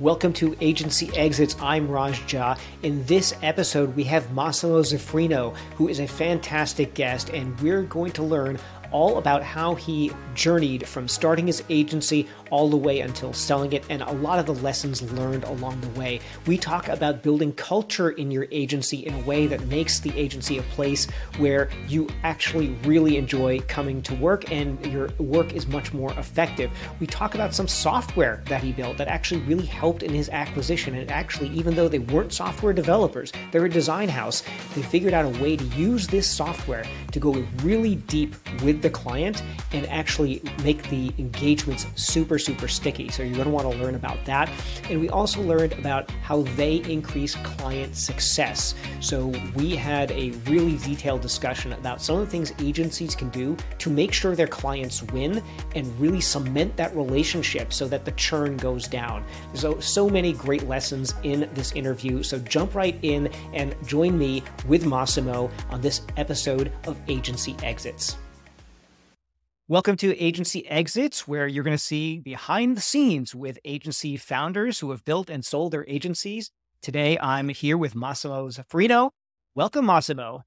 Welcome to Agency Exits. I'm Raj Jha. In this episode, we have Massimo Zefferino, who is a fantastic guest, and we're going to learn all about how he journeyed from starting his agency all the way until selling it and a lot of the lessons learned along the way. We talk about building culture in your agency in a way that makes the agency a place where you actually really enjoy coming to work and your work is much more effective. We talk about some software that he built that actually really helped in his acquisition. And actually, even though they weren't software developers, they're a design house, they figured out a way to use this software to go really deep with the client and actually make the engagements super, super sticky. So you're going to want to learn about that. And we also learned about how they increase client success. So we had a really detailed discussion about some of the things agencies can do to make sure their clients win and really cement that relationship so that the churn goes down. So, so many great lessons in this interview. So jump right in and join me with Massimo on this episode of Agency Exits. Welcome to Agency Exits, where you're going to see behind the scenes with agency founders who have built and sold their agencies. Today, I'm here with Massimo Zefferino. Welcome, Massimo.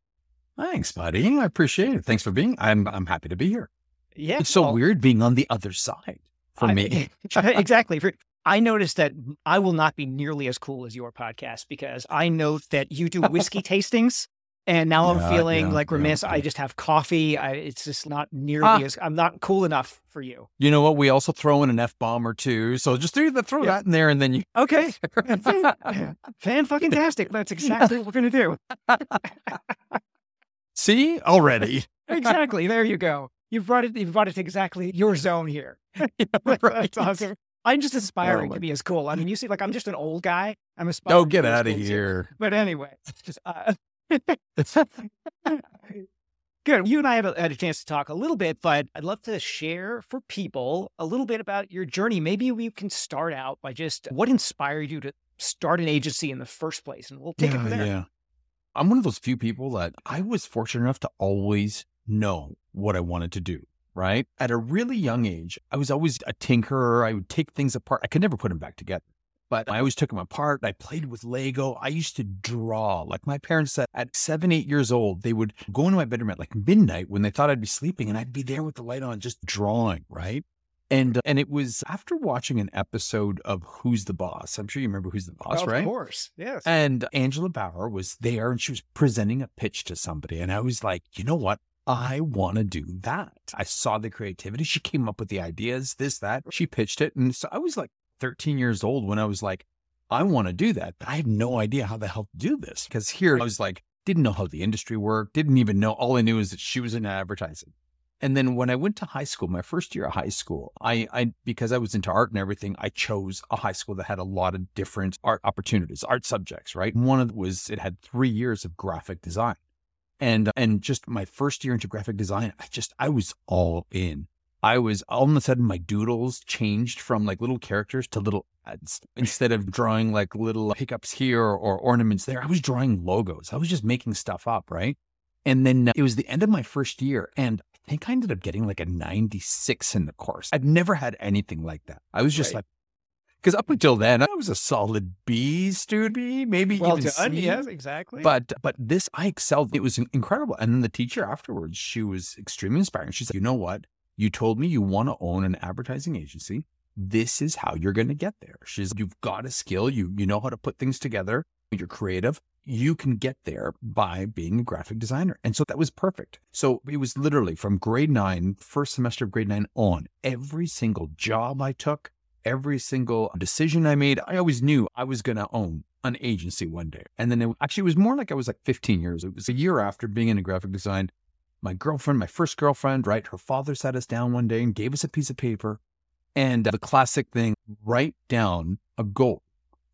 Thanks, buddy. I appreciate it. Thanks for being. I'm I'm happy to be here. Yeah, it's so well, weird being on the other side for I, me. exactly. I noticed that I will not be nearly as cool as your podcast because I know that you do whiskey tastings and now yeah, I'm feeling yeah, like remiss. Yeah, I just have coffee. I, it's just not nearly ah. as I'm not cool enough for you. You know what? We also throw in an f bomb or two. So just throw, throw that in there, and then you. Okay. Fan fucking tastic. That's exactly what we're gonna do. See already. exactly. There you go. You've brought it. You've brought it to exactly your zone here. right. That's awesome. I'm just aspiring oh, to be as cool. I mean, you see, like I'm just an old guy. I'm aspiring. Oh, get out of here! Too. But anyway, just, uh, Good. You and I have had a chance to talk a little bit, but I'd love to share for people a little bit about your journey. Maybe we can start out by just what inspired you to start an agency in the first place, and we'll take yeah, it from there. Yeah. I'm one of those few people that I was fortunate enough to always know what I wanted to do. Right. At a really young age, I was always a tinkerer. I would take things apart. I could never put them back together but I always took them apart. I played with Lego. I used to draw. Like my parents said, at seven, eight years old, they would go into my bedroom at like midnight when they thought I'd be sleeping, and I'd be there with the light on, just drawing, right? And uh, and it was after watching an episode of Who's the Boss. I'm sure you remember Who's the Boss, right? Of course, yes. And Angela Bower was there, and she was presenting a pitch to somebody, and I was like, you know what? I want to do that. I saw the creativity. She came up with the ideas, this, that. She pitched it. And so I was like, 13 years old when I was like, I want to do that, but I have no idea how the hell to do this. Because here I was like, didn't know how the industry worked, didn't even know. All I knew is that she was in advertising. And then when I went to high school, my first year of high school, I, I because I was into art and everything, I chose a high school that had a lot of different art opportunities, art subjects, right? One of was it had three years of graphic design. And and just my first year into graphic design, I just I was all in. I was all of a sudden my doodles changed from like little characters to little ads. Instead of drawing like little hiccups here or ornaments there, I was drawing logos. I was just making stuff up, right? And then uh, it was the end of my first year, and I think I ended up getting like a 96 in the course. I'd never had anything like that. I was just right. like, because up until then I was a solid B student, B, maybe well even done. C. Yes, exactly. But but this I excelled. It was incredible. And then the teacher afterwards, she was extremely inspiring. She said, "You know what? You told me you want to own an advertising agency. This is how you're going to get there. She's, you've got a skill. You, you know how to put things together. You're creative. You can get there by being a graphic designer. And so that was perfect. So it was literally from grade nine, first semester of grade nine on, every single job I took, every single decision I made, I always knew I was going to own an agency one day. And then it actually was more like I was like 15 years. It was a year after being in a graphic design my girlfriend, my first girlfriend, right? Her father sat us down one day and gave us a piece of paper and uh, the classic thing write down a goal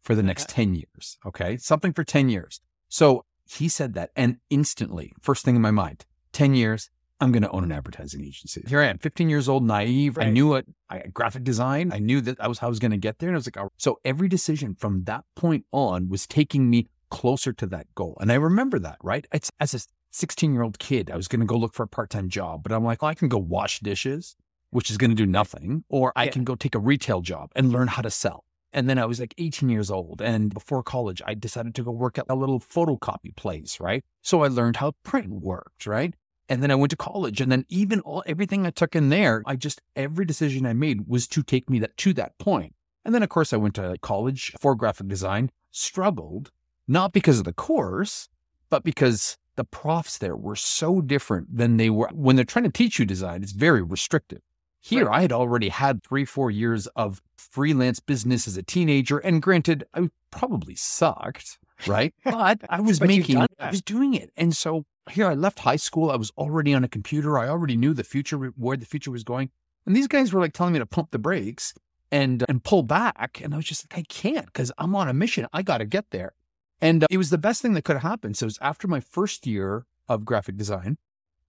for the next 10 years. Okay. Something for 10 years. So he said that and instantly, first thing in my mind, 10 years, I'm going to own an advertising agency. Here I am, 15 years old, naive. Right. I knew it. I graphic design. I knew that that was how I was going to get there. And I was like, oh. so every decision from that point on was taking me closer to that goal. And I remember that, right? It's as a 16 year old kid. I was going to go look for a part time job, but I'm like, well, I can go wash dishes, which is going to do nothing, or I yeah. can go take a retail job and learn how to sell. And then I was like 18 years old. And before college, I decided to go work at a little photocopy place, right? So I learned how print worked, right? And then I went to college. And then even all everything I took in there, I just every decision I made was to take me that to that point. And then of course I went to college for graphic design, struggled, not because of the course, but because the profs there were so different than they were when they're trying to teach you design, it's very restrictive. Here, right. I had already had three, four years of freelance business as a teenager. And granted, I probably sucked, right? But I was making, I was doing it. And so here I left high school. I was already on a computer. I already knew the future, where the future was going. And these guys were like telling me to pump the brakes and, uh, and pull back. And I was just like, I can't because I'm on a mission. I got to get there. And uh, it was the best thing that could have happened. So it was after my first year of graphic design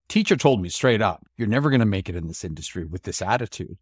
teacher told me straight up, you're never going to make it in this industry with this attitude.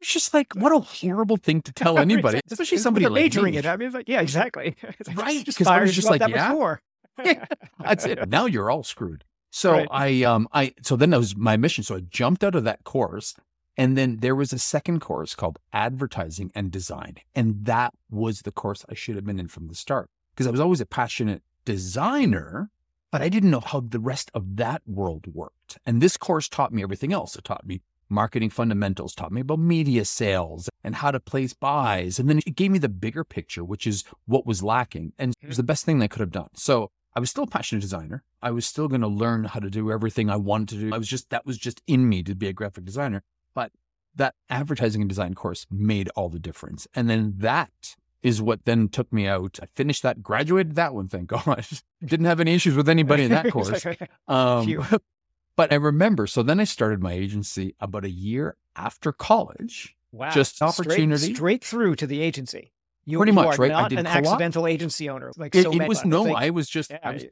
It's just like, what a horrible thing to tell anybody, especially somebody like majoring me. it. I mean, it's like, yeah, exactly. Right. Because I was just like, that yeah, before. that's it. Now you're all screwed. So Right. I, um, I, so then that was my mission. So I jumped out of that course. And then there was a second course called advertising and design. And that was the course I should have been in from the start because I was always a passionate designer, but I didn't know how the rest of that world worked. And this course taught me everything else. It taught me marketing fundamentals, taught me about media sales and how to place buys. And then it gave me the bigger picture, which is what was lacking. And it was mm-hmm. the best thing I could have done. So I was still a passionate designer. I was still going to learn how to do everything I wanted to do. I was just, that was just in me to be a graphic designer. But that advertising and design course made all the difference. And then that is what then took me out. I finished that, graduated that one, thank God. Didn't have any issues with anybody in that course. Um, but I remember, so then I started my agency about a year after college. wow. Just Straight- opportunity. Straight, through to the agency. You, Pretty you much, right? I Not did an co-op. accidental agency owner. Like It, so it was no, I was just, I was,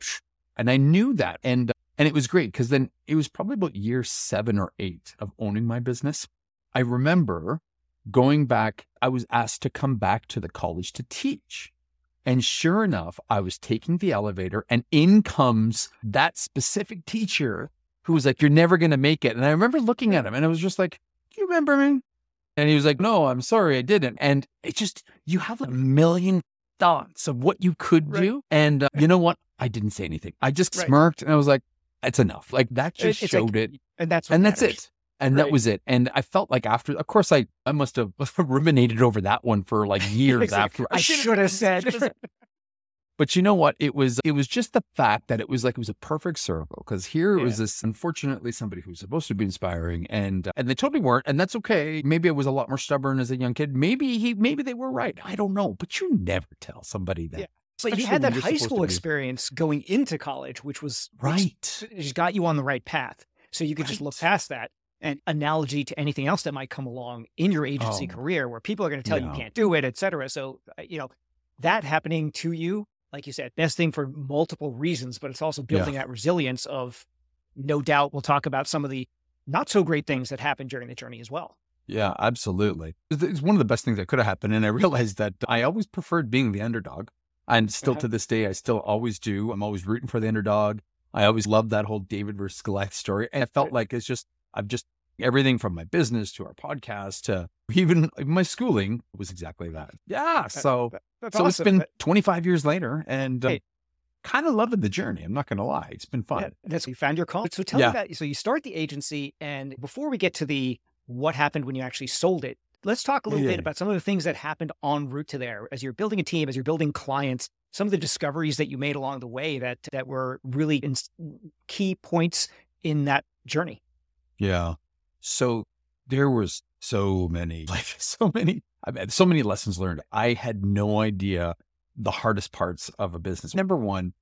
and I knew that, and and it was great because then it was probably about year seven or eight of owning my business. I remember going back. I was asked to come back to the college to teach, and sure enough, I was taking the elevator, and in comes that specific teacher who was like, "You're never going to make it." And I remember looking at him, and I was just like, "Do you remember me?" And he was like, No, I'm sorry, I didn't. And it just, you have a million thoughts of what you could Right. do. And uh, you know what? I didn't say anything. I just Right. smirked and I was like, It's enough. Like that It- just it's like- showed it. and that's And that's it. And Right. that was it. And I felt like after, of course, I, I must have ruminated over that one for like years Exactly. after. I should have said. But you know what? It was it was just the fact that it was like it was a perfect circle because here it was this unfortunately somebody who was supposed to be inspiring and uh, and they totally weren't and that's okay. Maybe I was a lot more stubborn as a young kid. Maybe he maybe they were right. I don't know. But you never tell somebody that. Yeah. So you had that high school experience going into college, which was which Right. just got you on the right path. So you could just look past that. An analogy to anything else that might come along in your agency Oh. career where people are going to tell you Yeah. you can't do it, et cetera. So, uh, you know, that happening to you, like you said, best thing for multiple reasons, but it's also building that resilience of no doubt we'll talk about some of the not so great things that happened during the journey as well. Yeah, absolutely. It's one of the best things that could have happened. And I realized that I always preferred being the underdog. And still Uh-huh. to this day, I still always do. I'm always rooting for the underdog. I always loved that whole David versus Goliath story. And I felt like it's just, I've just, everything from my business to our podcast to even my schooling was exactly that. Yeah. So, That- so it's awesome. been That- 25 years later and uh, Hey. kind of loving the journey. I'm not going to lie. It's been fun. Yeah, that's you found your call. So tell Yeah. me about so you start the agency, and before we get to the what happened when you actually sold it, let's talk a little yeah, bit about some of the things that happened en route to there as you're building a team, as you're building clients. Some of the discoveries that you made along the way that that were really in, key points in that journey. Yeah. So there was so many, like so many, I mean, so many lessons learned. I had no idea the hardest parts of a business. Number one,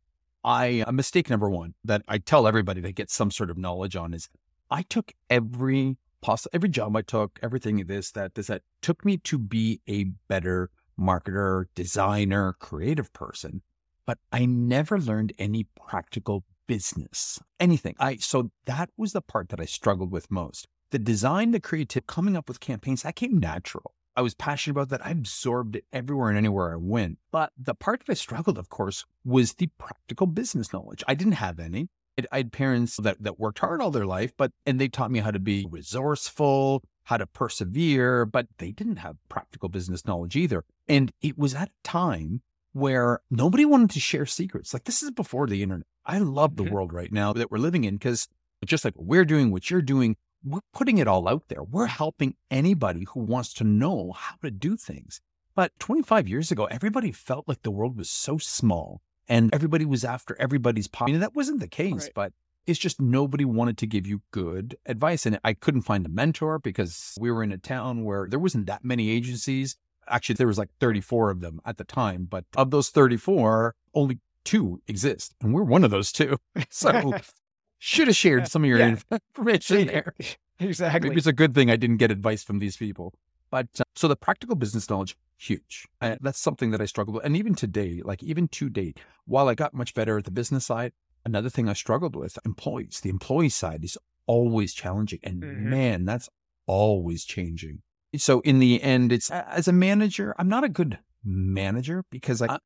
I, a mistake number one that I tell everybody that gets some sort of knowledge on is I took every possible, every job I took, everything this, that, this, that took me to be a better marketer, designer, creative person. But I never learned any practical business, anything. I, so that was the part that I struggled with most. The design, the creative, coming up with campaigns, that came natural. I was passionate about that. I absorbed it everywhere and anywhere I went. But the part that I struggled, of course, was the practical business knowledge. I didn't have any. I- had parents that, that worked hard all their life, but, and they taught me how to be resourceful, how to persevere, but they didn't have practical business knowledge either. And it was at a time where nobody wanted to share secrets. Like this is before the internet. I love the mm-hmm. world right now that we're living in because just like what we're doing, what you're doing, we're putting it all out there. We're helping anybody who wants to know how to do things. But 25 years ago, everybody felt like the world was so small and everybody was after everybody's pocket. And that wasn't the case, right. but it's just nobody wanted to give you good advice. And I couldn't find a mentor because we were in a town where there wasn't that many agencies. Actually, there was like 34 of them at the time, but of those 34, only two exist. And we're one of those two. So should have shared some of your yeah. information there. Exactly. Maybe it's a good thing I didn't get advice from these people. But uh, so the practical business knowledge, huge. Uh, that's something that I struggled with. And even today, like even to date, while I got much better at the business side, another thing I struggled with employees. The employee side is always challenging. And mm-hmm. man, that's always changing. So in the end, it's uh, as a manager, I'm not a good manager because I, uh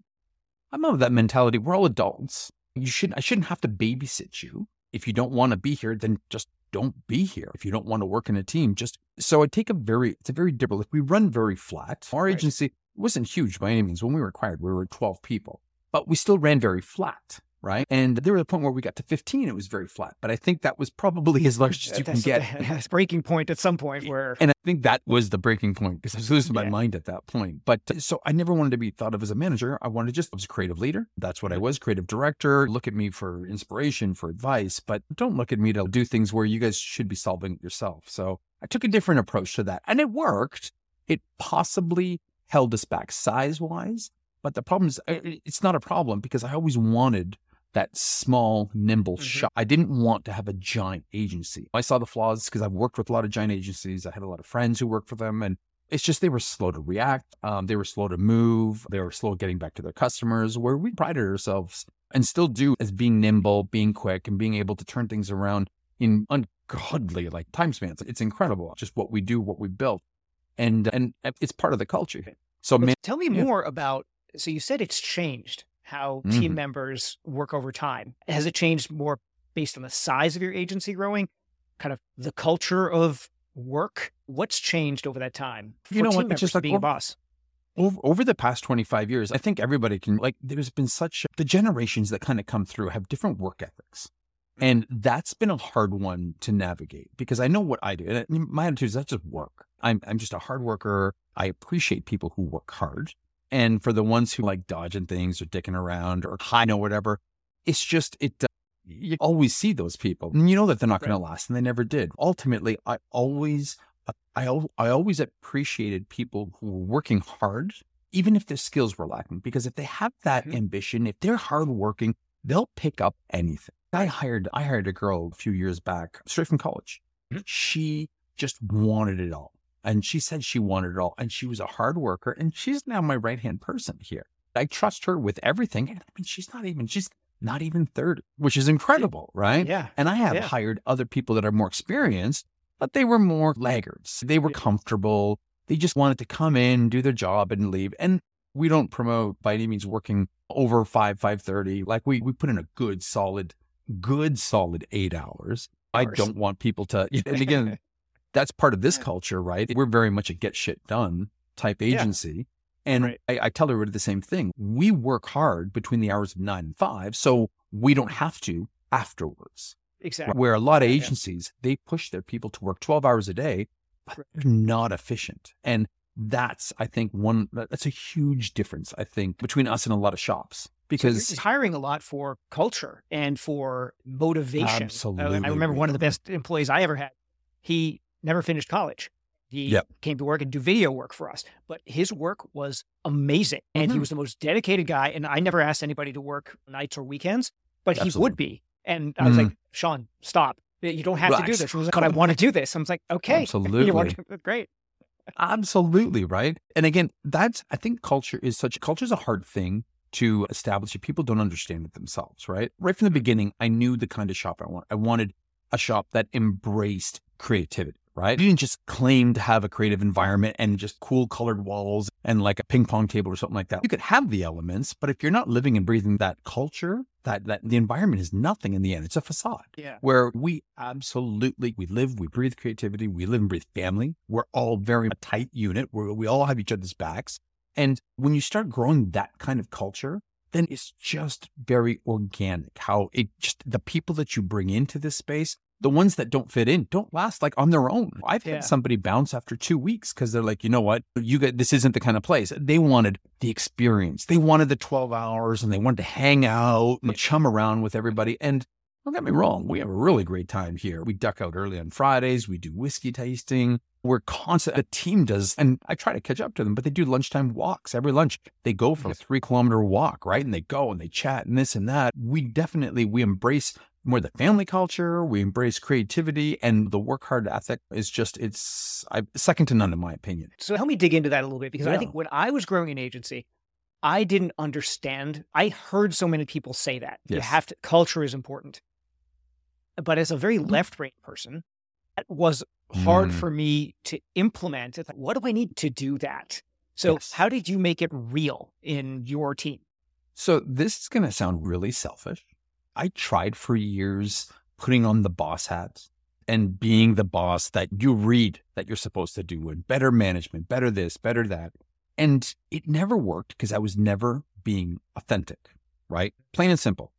I'm of that mentality. We're all adults. You shouldn't, I shouldn't have to babysit you. If you don't want to be here, then just don't be here. If you don't want to work in a team, just so I take a very, it's a very different, like we run very flat. Our right. agency wasn't huge by any means. When we were acquired, we were 12 people, but we still ran very flat right? And there was a point where we got to 15, it was very flat. But I think that was probably as large as you That's can get. That's breaking point at some point where. And I think that was the breaking point because I was losing yeah. my mind at that point. But uh, so I never wanted to be thought of as a manager. I wanted to just, I was a creative leader. That's what I was, creative director. Look at me for inspiration, for advice, but don't look at me to do things where you guys should be solving it yourself. So I took a different approach to that and it worked. It possibly held us back size wise. But the problem is, it's not a problem because I always wanted that small, nimble mm-hmm. shop. I didn't want to have a giant agency. I saw the flaws because I've worked with a lot of giant agencies. I had a lot of friends who worked for them, and it's just they were slow to react. Um, they were slow to move. They were slow getting back to their customers. Where we prided ourselves and still do as being nimble, being quick, and being able to turn things around in ungodly like time spans. It's incredible, just what we do, what we built, and and it's part of the culture. So, man, tell me yeah. more about. So you said it's changed how mm-hmm. team members work over time? Has it changed more based on the size of your agency growing, kind of the culture of work? What's changed over that time? you know what? It's just like being over, a boss. Over, over the past 25 years, I think everybody can, like, there's been such, the generations that kind of come through have different work ethics. And that's been a hard one to navigate because I know what I do. And my attitude is that's just work. I'm, I'm just a hard worker. I appreciate people who work hard. And for the ones who like dodging things or dicking around or hiding or whatever, it's just, it, uh, you always see those people and you know that they're not right. going to last and they never did. Ultimately, I always, I, I always appreciated people who were working hard, even if their skills were lacking, because if they have that mm-hmm. ambition, if they're hardworking, they'll pick up anything. I hired, I hired a girl a few years back straight from college. Mm-hmm. She just wanted it all. And she said she wanted it all. And she was a hard worker. And she's now my right hand person here. I trust her with everything. And I mean, she's not even, she's not even 30, which is incredible, right? Yeah. And I have yeah. hired other people that are more experienced, but they were more laggards. They were comfortable. They just wanted to come in, do their job and leave. And we don't promote by any means working over 5, 5.30. Like we, we put in a good, solid, good, solid eight hours. I don't want people to, and again, that's part of this culture, right? We're very much a get shit done type agency. Yeah. And right. I, I, tell everybody the same thing. We work hard between the hours of nine and five, so we don't have to afterwards. Exactly. Where a lot of agencies, yeah. they push their people to work 12 hours a day, but they're not efficient. And that's, I think, one, that's a huge difference, I think, between us and a lot of shops because so hiring a lot for culture and for motivation. Absolutely. I remember one of the best employees I ever had. He never finished college. He yep. came to work and do video work for us, but his work was amazing. And mm-hmm. he was the most dedicated guy. And I never asked anybody to work nights or weekends, but Absolutely. he would be. And I was mm-hmm. like, Sean, stop. You don't have Relax. to do this. Like, but I want to do this. I was like, okay. Absolutely. you want to, great. Absolutely. Right. And again, that's, I think culture is such, culture is a hard thing to establish if people don't understand it themselves. Right. Right from the beginning, I knew the kind of shop I want. I wanted a shop that embraced creativity right? You didn't just claim to have a creative environment and just cool colored walls and like a ping pong table or something like that. You could have the elements, but if you're not living and breathing that culture, that that the environment is nothing in the end. It's a facade. Yeah. Where we absolutely we live, we breathe creativity, we live and breathe family. We're all very a tight unit where we all have each other's backs. And when you start growing that kind of culture, then it's just very organic how it just the people that you bring into this space the ones that don't fit in don't last like on their own. I've Yeah. had somebody bounce after two weeks because they're like, you know what, you get this isn't the kind of place. They wanted the experience. They wanted the 12 hours and they wanted to hang out and chum around with everybody. And don't get me wrong, we have a really great time here. We duck out early on Fridays, we do whiskey tasting. We're constant. The team does, and I try to catch up to them, but they do lunchtime walks every lunch. They go for a three kilometer walk, right? And they go and they chat and this and that. We definitely we embrace more the family culture. We embrace creativity and the work hard ethic is just it's I, second to none in my opinion. So help me dig into that a little bit because I think when I was growing an agency, I didn't understand. I heard so many people say that you have to culture is important, but as a very Mm-hmm. left brain person, that was hard Mm. for me to implement. Like, what do I need to do that? So Yes. how did you make it real in your team? So this is going to sound really selfish. I tried for years putting on the boss hat and being the boss that you read that you're supposed to do and better management, better this, better that. And it never worked because I was never being authentic, right? Plain and simple.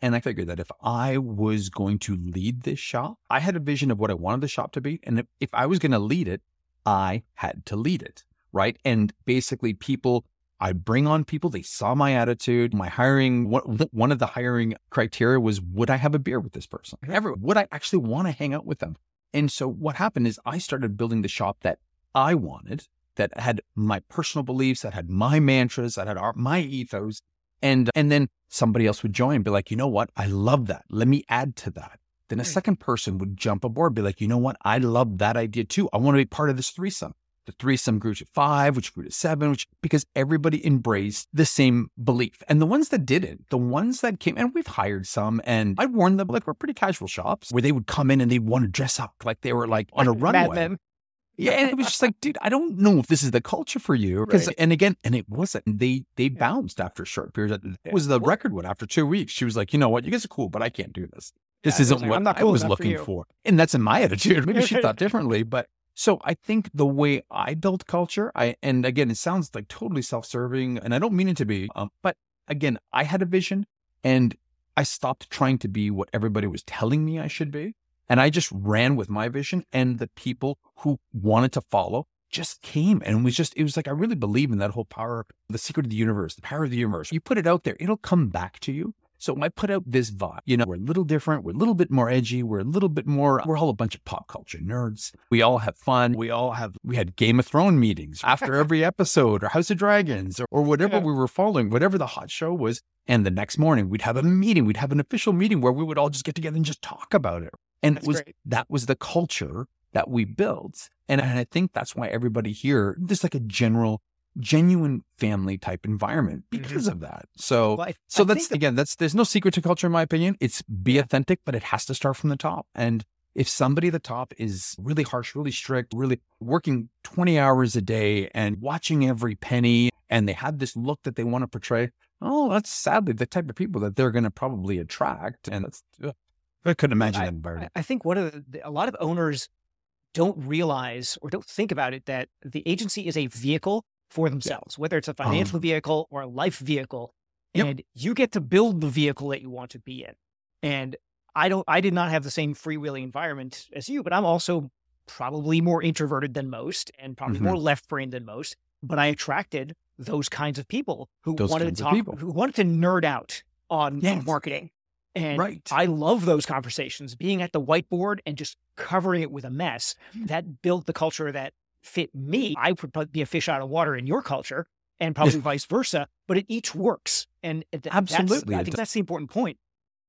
And I figured that if I was going to lead this shop, I had a vision of what I wanted the shop to be. And if, if I was going to lead it, I had to lead it, right? And basically, people I bring on people. They saw my attitude, my hiring. One of the hiring criteria was, would I have a beer with this person? Mm-hmm. Ever? Would I actually want to hang out with them? And so what happened is I started building the shop that I wanted, that had my personal beliefs, that had my mantras, that had our, my ethos. And, and then somebody else would join and be like, you know what? I love that. Let me add to that. Then a hmm. second person would jump aboard, be like, you know what? I love that idea too. I want to be part of this threesome. The threesome grew to five, which grew to seven, which because everybody embraced the same belief. And the ones that didn't, the ones that came, and we've hired some, and I warned them, like we're pretty casual shops where they would come in and they'd want to dress up like they were like on a runway. Men. Yeah, and it was just like, dude, I don't know if this is the culture for you. Because, Right. and again, and it wasn't. They they bounced after a short period. It was the record one. After two weeks, she was like, you know what, you guys are cool, but I can't do this. This Yeah, isn't like, what not I was enough for looking for. And that's in my attitude. Maybe she thought differently, but so I think the way I built culture, I and again, it sounds like totally self-serving, and I don't mean it to be, um, but again, I had a vision, and I stopped trying to be what everybody was telling me I should be, and I just ran with my vision, and the people who wanted to follow just came, and it was just, it was like I really believe in that whole power, the secret of the universe, the power of the universe. You put it out there, it'll come back to you. So I put out this vibe. You know, we're a little different. We're a little bit more edgy. We're a little bit more, we're all a bunch of pop culture nerds. We all have fun. We all have, we had Game of Thrones meetings after every episode or House of Dragons or, or whatever Yeah. we were following, whatever the hot show was. And the next morning we'd have a meeting. We'd have an official meeting where we would all just get together and just talk about it. And That's it was, great. that was the culture that we built. And, and I think that's why everybody here, there's like a general, genuine family type environment mm-hmm. because of that. So, Well, I- so I that's that- again, that's there's no secret to culture in my opinion. It's be authentic, but it has to start from the top. And if somebody at the top is really harsh, really strict, really working 20 hours a day and watching every penny, and they have this look that they want to portray, oh, that's sadly the type of people that they're going to probably attract. And that's, ugh, I couldn't imagine that I, environment. I think one of the- a lot of owners don't realize or don't think about it that the agency is a vehicle for themselves, whether it's a financial vehicle or a life vehicle, Yep. and you get to build the vehicle that you want to be in. And I don't, I did not have the same freewheeling environment as you, but I'm also probably more introverted than most and probably Mhm. more left brained than most. But I attracted those kinds of people who Those wanted to talk, who wanted to nerd out on Yes. marketing. And Right. I love those conversations, being at the whiteboard and just covering it with a mess. Mm. That built the culture that fit me. I would be a fish out of water in your culture and probably vice versa, but it each works. And it- Absolutely, I think that's the important point.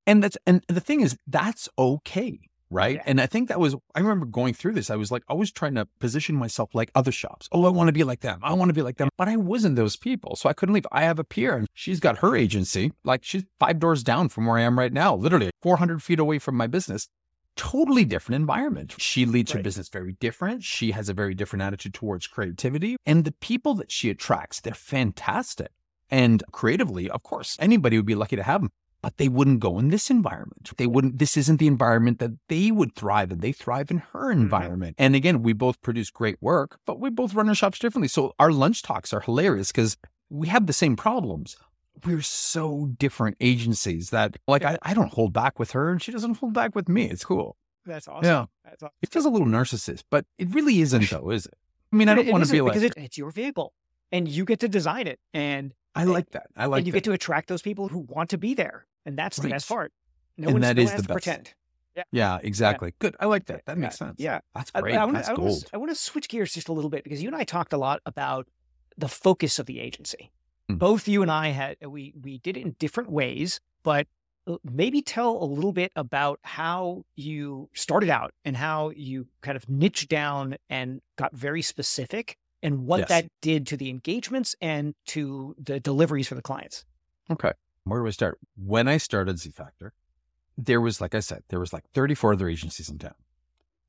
And that's and the thing is that's okay, right? Yeah. And I think that was I remember going through this. I was like always trying to position myself like other shops. Oh, I want to be like them. I want to be like them. But I wasn't those people. So I couldn't leave. I have a peer and she's got her agency. Like she's five doors down from where I am right now, literally 400 feet away from my business. Totally different environment. She leads Right. her business very different. She has a very different attitude towards creativity. And the people that she attracts, they're fantastic. And creatively, of course, anybody would be lucky to have them, but they wouldn't go in this environment. They wouldn't, this isn't the environment that they would thrive in. They thrive in her mm-hmm. environment. And again, we both produce great work, but we both run our shops differently. So our lunch talks are hilarious because we have the same problems. We're so different agencies that, like, I, I don't hold back with her and she doesn't hold back with me. It's cool. That's awesome. Yeah. That's awesome. It feels a little narcissist, but it really isn't, though, is it? I mean, I don't want to be like, because it, it's your vehicle and you get to design it and I like that. I like that and you that. get to attract those people who want to be there. And that's the best part. No And one's, that no is the best. pretend. yeah, exactly. Good. I like that. That Yeah, makes sense. Yeah. That's great. I, want That's I wanna, gold. I want to switch gears just a little bit because you and I talked a lot about the focus of the agency. Mm. Both you and I had we we did it in different ways, but uh, maybe tell a little bit about how you started out and how you kind of niched down and got very specific and what Yes. that did to the engagements and to the deliveries for the clients. Okay. Where do I start? When I started Z Factor, there was, like I said, there was like 34 other agencies in town.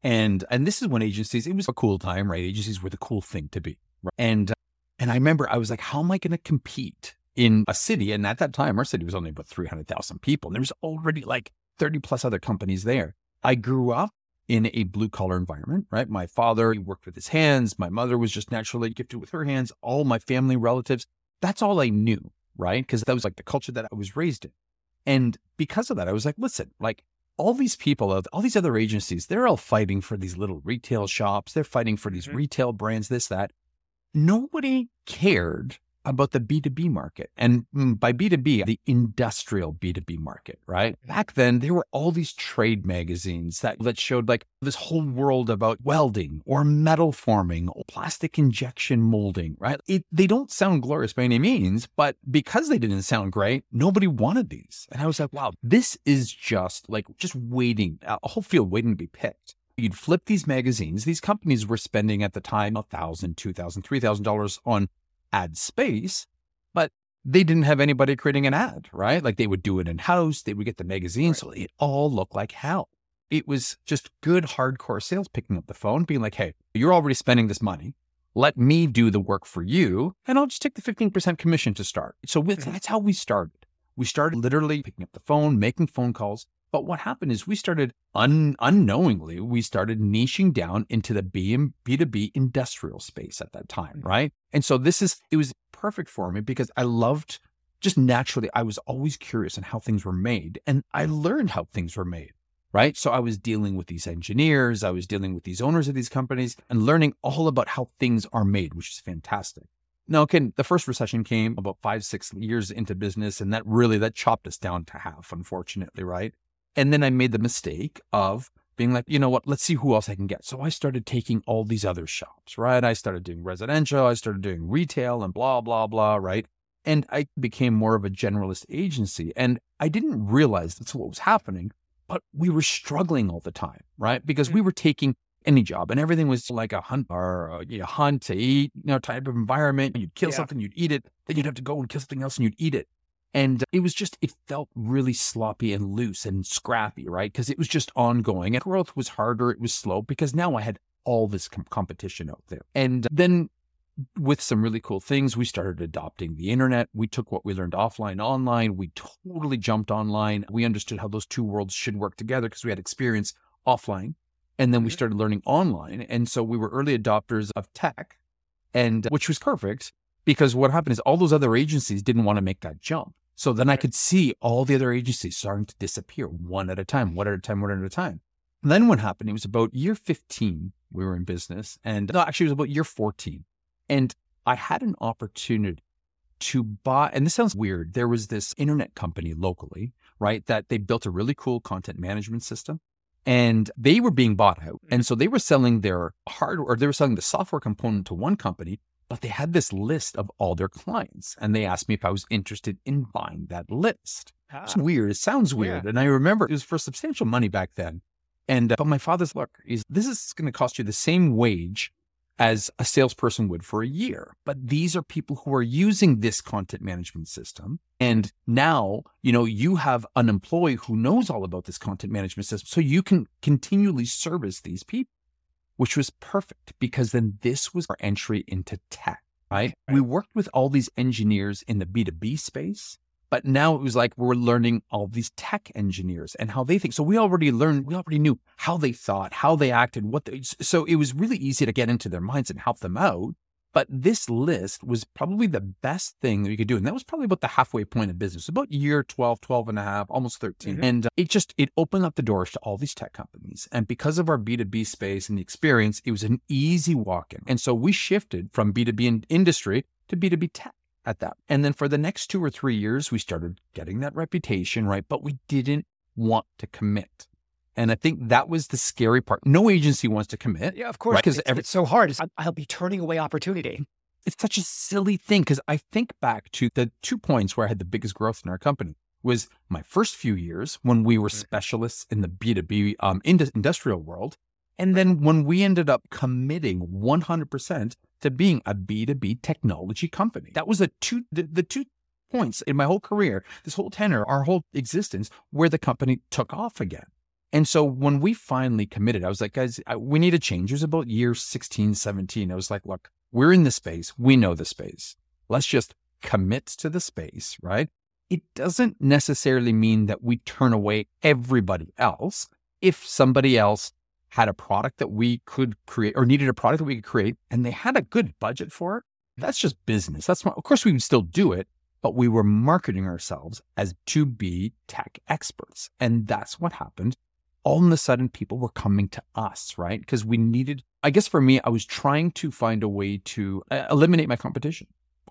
And and this is when agencies, it was a cool time, right? Agencies were the cool thing to be. Right? And and I remember I was like, how am I going to compete in a city? And at that time, our city was only about 300,000 people. And there was already like 30 plus other companies there. I grew up in a blue collar environment, right? My father he worked with his hands. My mother was just naturally gifted with her hands. All my family relatives. That's all I knew, right? Because that was like the culture that I was raised in. And because of that, I was like, listen, like all these people, all these other agencies, they're all fighting for these little retail shops. They're fighting for these Mhm. retail brands, this, that. Nobody cared about the B2B market. And mm, by B2B, the industrial B2B market, right? Back then, there were all these trade magazines that, that showed like this whole world about welding or metal forming or plastic injection molding, right? It, they don't sound glorious by any means, but because they didn't sound great, nobody wanted these. And I was like, wow, this is just like just waiting, a whole field waiting to be picked. You'd flip these magazines. These companies were spending at the time a thousand, two thousand, three thousand dollars $3,000 on ad space, but they didn't have anybody creating an ad, right? Like they would do it in house. They would get the magazine, so it all looked like hell. It was just good hardcore sales picking up the phone, being like, "Hey, you're already spending this money. Let me do the work for you, and I'll just take the 15% commission to start." So with, Mhm. that's how we started. We started literally picking up the phone, making phone calls. But what happened is we started un- unknowingly, we started niching down into the B and B2B industrial space at that time, Mhm. right? And so this is, it was perfect for me because I loved just naturally, I was always curious on how things were made and I learned how things were made, right? So I was dealing with these engineers, I was dealing with these owners of these companies and learning all about how things are made, which is fantastic. Now, again, the first recession came about five, six years into business, and that really that chopped us down to half, unfortunately, right? And then I made the mistake of being like, you know what, let's see who else I can get. So I started taking all these other shops, right? I started doing residential, I started doing retail and blah, blah, blah, right? And I became more of a generalist agency. And I didn't realize that's what was happening, but we were struggling all the time, right? Because we mm-hmm. were taking any job and everything was like a hunt or a, you know, hunt to eat, you know, type of environment. You'd kill Yeah. something, you'd eat it. Then you'd have to go and kill something else and you'd eat it. And uh, it was just, it felt really sloppy and loose and scrappy, right? Because it was just ongoing and growth was harder. It was slow because now I had all this com- competition out there. And uh, then with some really cool things, we started adopting the internet. We took what we learned offline, online. We totally jumped online. We understood how those two worlds should work together because we had experience offline. And then we Mhm. started learning online. And so we were early adopters of tech, and uh, which was perfect because what happened is all those other agencies didn't want to make that jump. So then I could see all the other agencies starting to disappear one at a time, one at a time, one at a time. And then what happened? It was about year 15 we were in business. And no, actually, it was about year 14. And I had an opportunity to buy, and this sounds weird. There was this internet company locally, right? That they built a really cool content management system and they were being bought out. And mm-hmm. so they were selling their hardware, or they were selling the software component to one company, but they had this list of all their clients. And they asked me if I was interested in buying that list. Ah, It's weird. It sounds weird. And I remember it was for substantial money back then. And, uh, but my father's look is this is going to cost you the same wage as a salesperson would for a year. But these are people who are using this content management system. And now, you know, you have an employee who knows all about this content management system. So you can continually service these people, which was perfect because then this was our entry into tech, right? right. We worked with all these engineers in the B2B space but now it was like we're learning all these tech engineers and how they think. So we already learned, we already knew how they thought, how they acted, what they, so it was really easy to get into their minds and help them out. But this list was probably the best thing that we could do. And that was probably about the halfway point of business, about year 12, 12 and a half, almost 13. Mm-hmm. And uh, it just, it opened up the doors to all these tech companies. And because of our B2B space and the experience, it was an easy walk in. And so we shifted from B2B in industry to B2B tech at that. And then for the next two or three years, we started getting that reputation, right? But we didn't want to commit. And I think that was the scary part. No agency wants to commit. Yeah, of course. Because right? it's, it's so hard. It's, I'll be turning away opportunity. It's such a silly thing because I think back to the two points where I had the biggest growth in our company was my first few years when we were mm. specialists in the B2B um, industrial world. And then when we ended up committing 100% to being a B2B technology company. That was the two, the, the two points in my whole career, this whole tenure, our whole existence, where the company took off again. And so when we finally committed, I was like, guys, we need a change. It was about year 16, 17. I was like, look, we're in the space. We know the space. Let's just commit to the space, right? It doesn't necessarily mean that we turn away everybody else. If somebody else had a product that we could create or needed a product that we could create and they had a good budget for it, that's just business. That's of course we would still do it, but we were marketing ourselves as to be tech experts. And that's what happened. All of a sudden, people were coming to us, right? Because we needed, I guess for me, I was trying to find a way to uh, eliminate my competition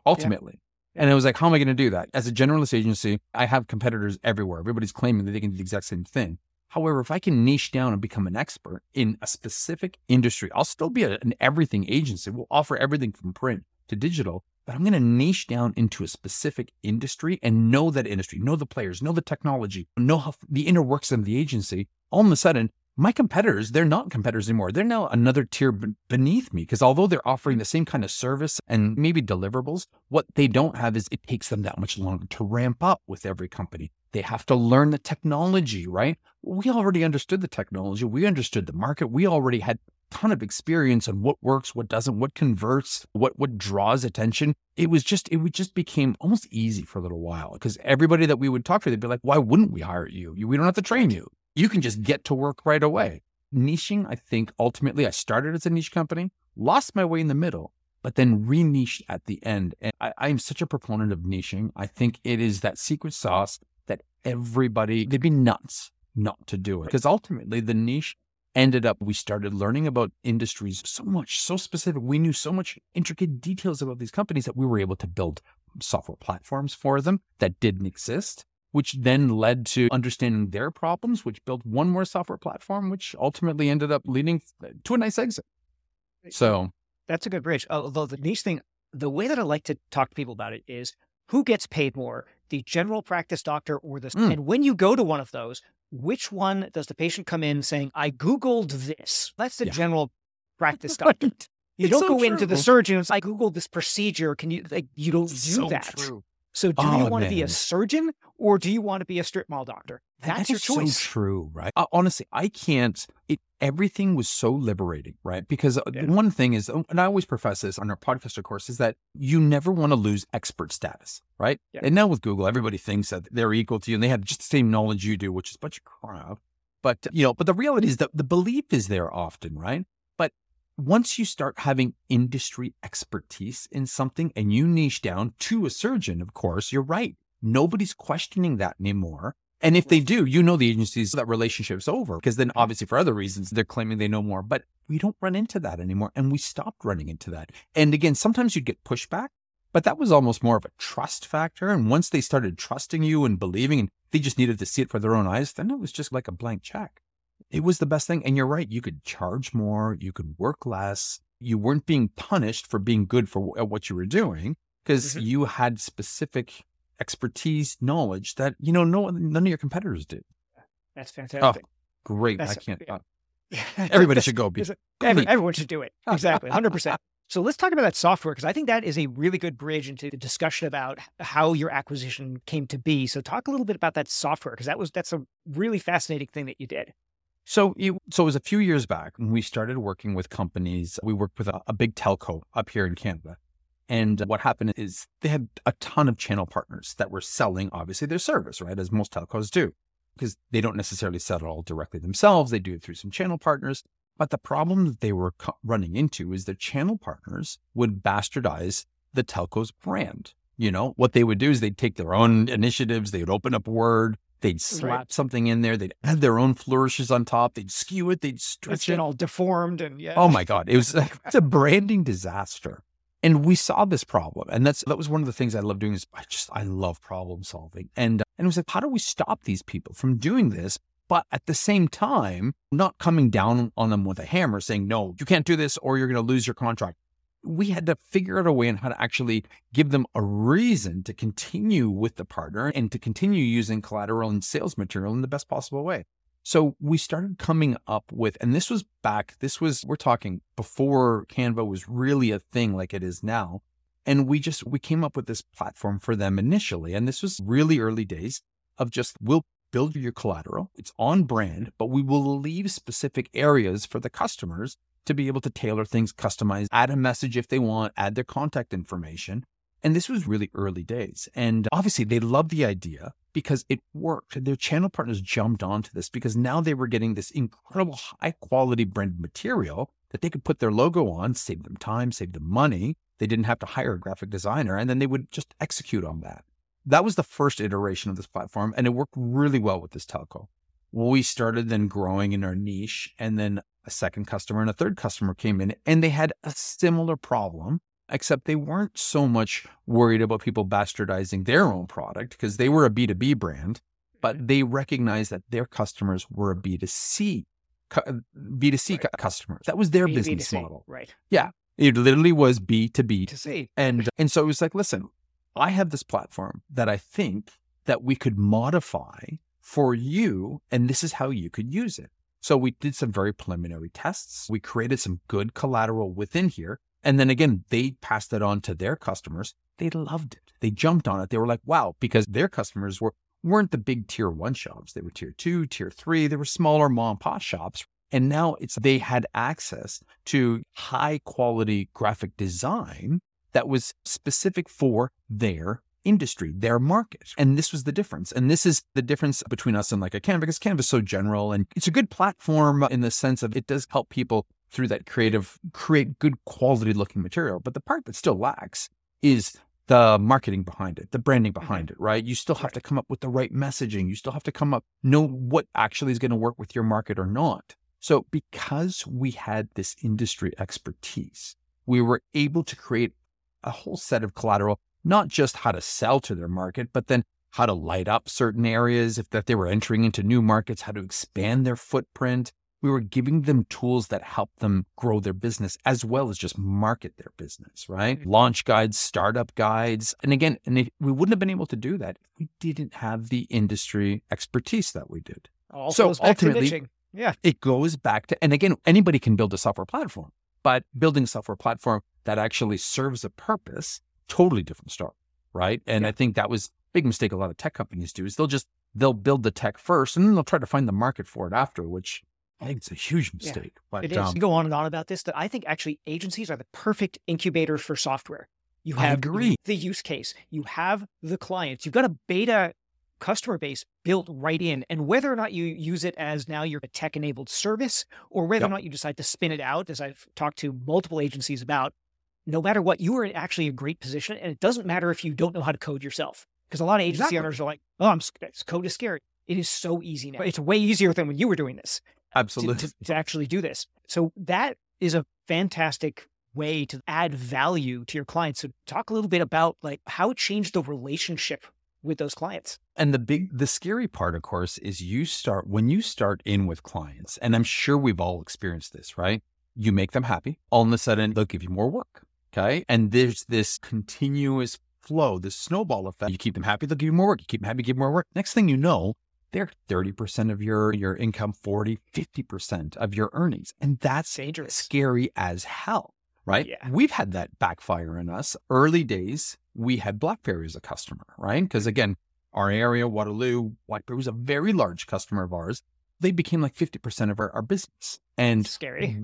ultimately. Yeah. And I was like, how am I going to do that? As a generalist agency, I have competitors everywhere. Everybody's claiming that they can do the exact same thing. However, if I can niche down and become an expert in a specific industry, I'll still be an everything agency. We'll offer everything from print to digital, but I'm going to niche down into a specific industry and know that industry, know the players, know the technology, know how the inner works of the agency. All of a sudden, my competitors, they're not competitors anymore. They're now another tier b- beneath me because although they're offering the same kind of service and maybe deliverables, what they don't have is it takes them that much longer to ramp up with every company. They have to learn the technology, right? We already understood the technology. We understood the market. We already had a ton of experience on what works, what doesn't, what converts, what what draws attention. It was just it just became almost easy for a little while because everybody that we would talk to, they'd be like, "Why wouldn't we hire you? We don't have to train you. You can just get to work right away." Niching, I think ultimately, I started as a niche company, lost my way in the middle, but then re-niched at the end. And I, am such a proponent of niching. I think it is that secret sauce everybody, they'd be nuts not to do it. Because ultimately, the niche ended up, we started learning about industries so much, so specific. We knew so much intricate details about these companies that we were able to build software platforms for them that didn't exist, which then led to understanding their problems, which built one more software platform, which ultimately ended up leading to a nice exit. So that's a good bridge. Although the niche thing, the way that I like to talk to people about it is who gets paid more, the general practice doctor or the. Mm. And when you go to one of those, which one does the patient come in saying, I Googled this? That's the yeah. general practice doctor. You it's don't so go true. into the surgeon. I Googled this procedure. Can you, like, you don't do so that. True. So do oh, you want man. to be a surgeon or do you want to be a strip mall doctor? That's your choice. So true, right? Uh, honestly, I can't. It everything was so liberating, right? Because uh, yeah. one thing is, uh, and I always profess this on our podcaster course, is that you never want to lose expert status, right? Yeah. And now with Google, everybody thinks that they're equal to you and they have just the same knowledge you do, which is a bunch of crap. But you know, but the reality is that the belief is there often, right? Once you start having industry expertise in something and you niche down to a surgeon, of course, you're right. Nobody's questioning that anymore. And if they do, you know the agencies that relationship's over because then obviously for other reasons they're claiming they know more. But we don't run into that anymore. And we stopped running into that. And again, sometimes you'd get pushback, but that was almost more of a trust factor. And once they started trusting you and believing and they just needed to see it for their own eyes, then it was just like a blank check it was the best thing. And you're right. You could charge more, you could work less. You weren't being punished for being good for what you were doing because mm-hmm. you had specific expertise, knowledge that, you know, no none of your competitors did. That's fantastic. Oh, great. That's, I can't. Yeah. Uh, Everybody should go be. Every, everyone should do it. Exactly. 100%. So let's talk about that software because I think that is a really good bridge into the discussion about how your acquisition came to be. So talk a little bit about that software because that was that's a really fascinating thing that you did. So, so it was a few years back when we started working with companies. We worked with a, a big telco up here in Canada, and what happened is they had a ton of channel partners that were selling, obviously, their service, right, as most telcos do, because they don't necessarily sell it all directly themselves. They do it through some channel partners. But the problem that they were running into is their channel partners would bastardize the telco's brand. You know, what they would do is they'd take their own initiatives, they would open up Word, they'd slap right. something in there, they'd add their own flourishes on top, they'd skew it, they'd stretch it's it. all deformed and yeah. Oh my God. It was like, it's a branding disaster. And we saw this problem. And that's that was one of the things I love doing is I just I love problem solving. And and it was like, how do we stop these people from doing this but at the same time, not coming down on them with a hammer saying, no, you can't do this or you're going to lose your contract. We had to figure out a way on how to actually give them a reason to continue with the partner and to continue using collateral and sales material in the best possible way. So we started coming up with, and this was back, this was, we're talking before Canva was really a thing like it is now. And we just, we came up with this platform for them initially. And this was really early days of just, we'll build your collateral. It's on brand, but we will leave specific areas for the customers to be able to tailor things, customize, add a message if they want, add their contact information. And this was really early days. And obviously, they loved the idea because it worked. Their channel partners jumped onto this because now they were getting this incredible high quality brand material that they could put their logo on, save them time, save them money. They didn't have to hire a graphic designer, and then they would just execute on that that was the first iteration of this platform, and it worked really well with this telco. We started then growing in our niche, and then a second customer and a third customer came in, and they had a similar problem, except they weren't so much worried about people bastardizing their own product because they were a B2B brand, but mm-hmm. they recognized that their customers were a B2C B2C right. customers. That was their B- business B2C. model. Right. Yeah. It literally was B to B to C. And and so it was like, listen, I have this platform that I think that we could modify for you, and this is how you could use it. So we did some very preliminary tests. We created some good collateral within here. And then again, they passed it on to their customers. They loved it. They jumped on it. They were like, wow, because their customers were, weren't the big tier one shops. They were tier two, tier three. They were smaller mom and pop shops. And now it's they had access to high quality graphic design that was specific for their industry, their market. And this was the difference. And this is the difference between us and like a Canva because Canva is so general and it's a good platform in the sense of it does help people through that creative, create good quality looking material. But the part that still lacks is the marketing behind it, the branding mm-hmm. behind it, right? You still have to come up with the right messaging. You still have to come up, know what actually is going to work with your market or not. So because we had this industry expertise, we were able to create a whole set of collateral, not just how to sell to their market, but then how to light up certain areas if that they were entering into new markets, how to expand their footprint. We were giving them tools that help them grow their business as well as just market their business, right? Mm-hmm. Launch guides, startup guides. And again, and if, we wouldn't have been able to do that if we didn't have the industry expertise that we did. All so ultimately, yeah, it goes back to, and again, anybody can build a software platform, but building a software platform that actually serves a purpose, totally different start, right? And yeah. I think that was big mistake a lot of tech companies do is they'll just they'll build the tech first and then they'll try to find the market for it after, which I think it's a huge mistake. Yeah, but, it is. Um, you go on and on about this. That I think actually agencies are the perfect incubators for software. You have the use case. You have the clients. You've got a beta customer base built right in. And whether or not you use it as now your tech enabled service or whether yep. or not you decide to spin it out, as I've talked to multiple agencies about, no matter what, you are in actually a great position. And it doesn't matter if you don't know how to code yourself. Because a lot of agency exactly. owners are like, oh, I'm code is scary. It is so easy now. It's way easier than when you were doing this. Absolutely. To, to, to actually do this. So that is a fantastic way to add value to your clients. So talk a little bit about like how it changed the relationship with those clients. And the big, the scary part, of course, is you start when you start in with clients, and I'm sure we've all experienced this, right? You make them happy. All of a sudden, they'll give you more work. Okay. And there's this continuous flow, this snowball effect. You keep them happy, they'll give you more work. You keep them happy, give more work. Next thing you know, they're 30% of your, your income, 40, 50% of your earnings. And that's dangerous. scary as hell, right? Yeah. We've had that backfire in us. Early days, we had BlackBerry as a customer, right? Because mm-hmm. again, our area, Waterloo, BlackBerry was a very large customer of ours. They became like 50% of our, our business. And scary.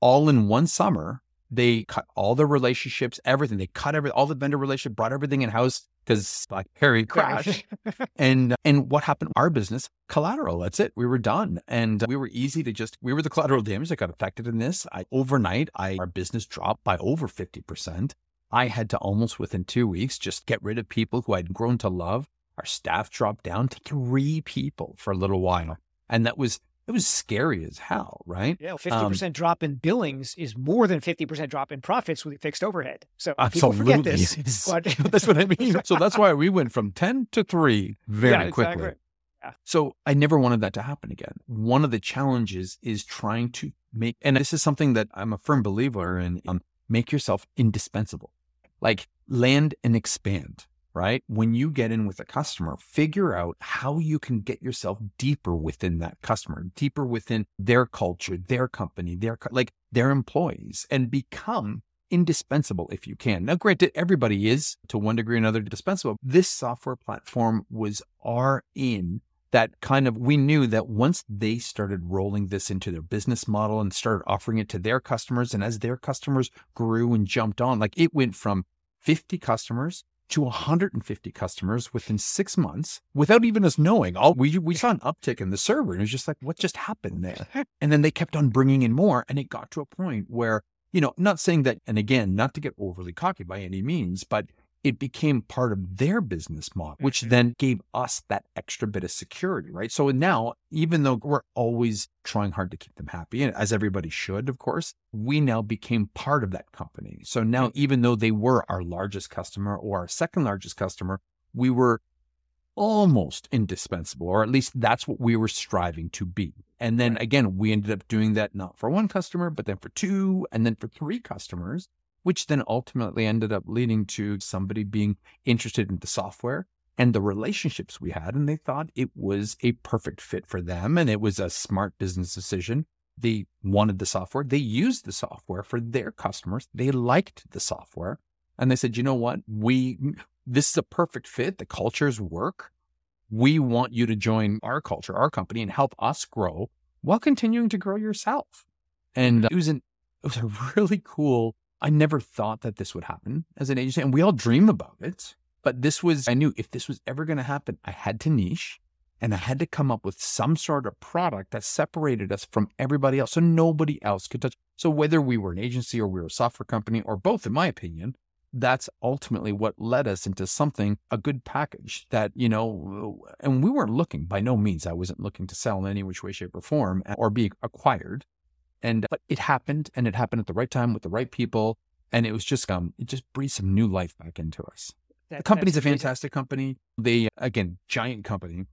all in one summer, they cut all the relationships, everything. They cut every all the vendor relationship, brought everything in house because like BlackBerry crashed. and and what happened? Our business collateral. That's it. We were done, and we were easy to just. We were the collateral damage that got affected in this. I overnight, I our business dropped by over fifty percent. I had to almost within two weeks just get rid of people who I'd grown to love. Our staff dropped down to three people for a little while, and that was it was scary as hell, right? Yeah, fifty percent um, drop in billings is more than fifty percent drop in profits with fixed overhead. So absolutely. people forget this. But... that's what I mean. So that's why we went from ten to three very yeah, quickly. Exactly. Yeah. So I never wanted that to happen again. One of the challenges is trying to make, and this is something that I'm a firm believer in, um, make yourself indispensable. Like land and expand right? When you get in with a customer, figure out how you can get yourself deeper within that customer, deeper within their culture, their company, their like their employees and become indispensable if you can. Now, granted, everybody is to one degree or another dispensable. This software platform was our in that kind of, we knew that once they started rolling this into their business model and started offering it to their customers, and as their customers grew and jumped on, like it went from 50 customers to 150 customers within six months without even us knowing. All we we saw an uptick in the server, and it was just like, what just happened there? And then they kept on bringing in more, and it got to a point where you know, not saying that, and again, not to get overly cocky by any means, but it became part of their business model, which mm-hmm. then gave us that extra bit of security, right? So now, even though we're always trying hard to keep them happy, and as everybody should, of course, we now became part of that company. So now, even though they were our largest customer or our second largest customer, we were almost indispensable, or at least that's what we were striving to be. And then again, we ended up doing that not for one customer, but then for two, and then for three customers which then ultimately ended up leading to somebody being interested in the software and the relationships we had. And they thought it was a perfect fit for them. And it was a smart business decision. They wanted the software. They used the software for their customers. They liked the software. And they said, you know what? We, this is a perfect fit. The cultures work. We want you to join our culture, our company, and help us grow while continuing to grow yourself. And mm-hmm. it was an, it was a really cool I never thought that this would happen as an agency, and we all dream about it. But this was, I knew if this was ever going to happen, I had to niche and I had to come up with some sort of product that separated us from everybody else so nobody else could touch. So whether we were an agency or we were a software company or both, in my opinion, that's ultimately what led us into something, a good package that, you know, and we weren't looking by no means. I wasn't looking to sell in any which way, shape, or form or be acquired. And but it happened and it happened at the right time with the right people. And it was just um it just breathed some new life back into us. That, the company's a fantastic company. They again, giant company.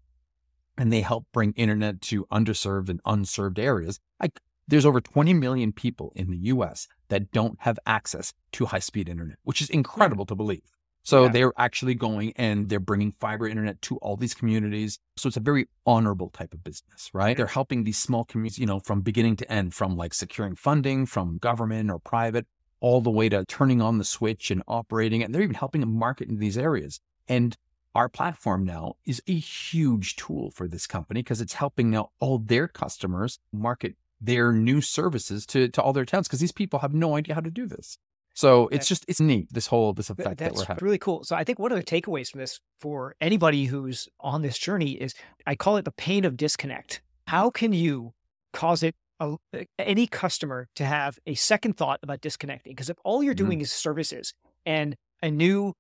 And they help bring internet to underserved and unserved areas. Like there's over 20 million people in the US that don't have access to high speed internet, which is incredible to believe. So yeah. they're actually going and they're bringing fiber internet to all these communities. So it's a very honorable type of business, right? They're helping these small communities, you know, from beginning to end, from like securing funding from government or private, all the way to turning on the switch and operating it. And they're even helping them market in these areas. And our platform now is a huge tool for this company because it's helping now all their customers market their new services to, to all their towns because these people have no idea how to do this. So it's just it's neat this whole this effect That's that we're having. really cool. So I think one of the takeaways from this for anybody who's on this journey is I call it the pain of disconnect. How can you cause it a, any customer to have a second thought about disconnecting? Because if all you're mm-hmm. doing mm-hmm. is services and a new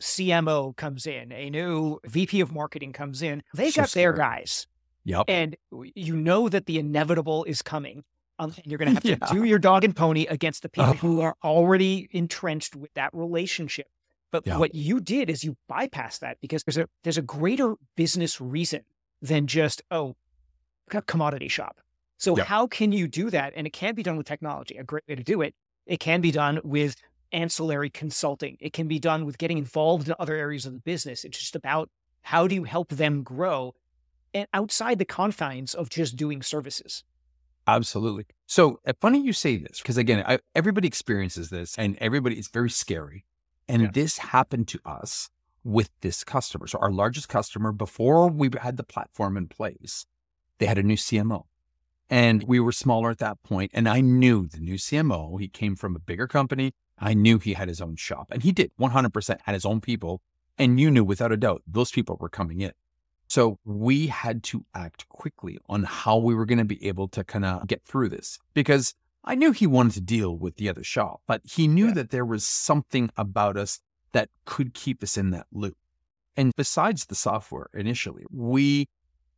CMO comes in, a new VP of marketing comes in, they got their guys. Yep. And you know that the inevitable is coming. Um, and you're going to have to do your dog and pony against the people who are already entrenched with that relationship. But yeah. what you did is you bypass that because there's a there's a greater business reason than just oh, a commodity shop. So yeah. how can you do that? And it can be done with technology. A great way to do it. It can be done with ancillary consulting. It can be done with getting involved in other areas of the business. It's just about how do you help them grow and outside the confines of just doing services. Absolutely. So uh, funny you say this because again, I, everybody experiences this, and everybody it's very scary. And Yeah. this happened to us with this customer. So our largest customer, before we had the platform in place, they had a new CMO, and we were smaller at that point. And I knew the new CMO. He came from a bigger company. I knew he had his own shop, and he did 100% had his own people. And you knew without a doubt those people were coming in. So we had to act quickly on how we were going to be able to kind of get through this because I knew he wanted to deal with the other shop, but he knew Yeah. that there was something about us that could keep us in that loop. And besides the software initially, we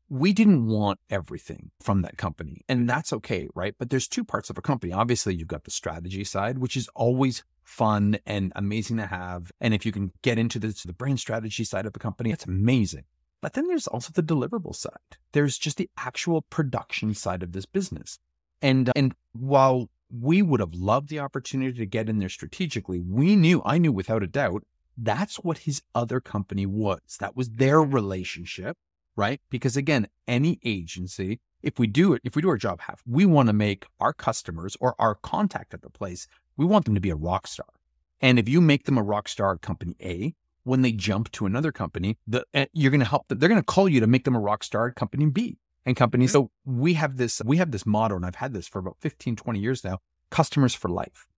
we didn't want everything from that company. And that's okay, right? But there's two parts of a company. Obviously, you've got the strategy side, which is always fun and amazing to have. And if you can get into the, the brand strategy side of the company, it's amazing. But then there's also the deliverable side. There's just the actual production side of this business. And uh, and while we would have loved the opportunity to get in there strategically, we knew, I knew without a doubt, that's what his other company was. That was their relationship, right? Because again, any agency, if we do it, if we do our job half, we want to make our customers or our contact at the place, we want them to be a rock star. And if you make them a rock star at company A, when they jump to another company, the, uh, you're going to help them. They're going to call you to make them a rock star at company B and company. So we have this, we have this motto, and I've had this for about 15, 20 years now, customers for life.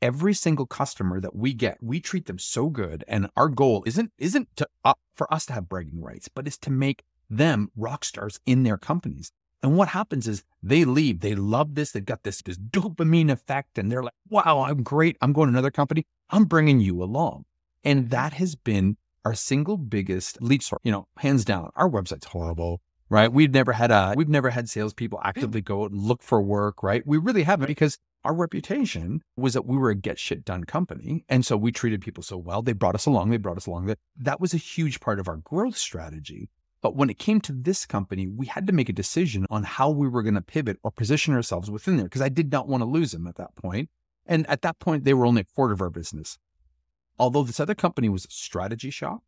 Every single customer that we get, we treat them so good. And our goal isn't, isn't to, uh, for us to have bragging rights, but is to make them rock stars in their companies. And what happens is they leave, they love this, they've got this, this dopamine effect, and they're like, wow, I'm great. I'm going to another company. I'm bringing you along. And mm-hmm. that has been our single biggest lead source. You know, hands down, our website's horrible, right? We've never had a, we've never had salespeople actively go out and look for work, right? We really haven't because our reputation was that we were a get shit done company. And so we treated people so well. They brought us along. They brought us along. That that was a huge part of our growth strategy. But when it came to this company, we had to make a decision on how we were going to pivot or position ourselves within there because I did not want to lose them at that point. And at that point, they were only a quarter of our business. Although this other company was a strategy shop,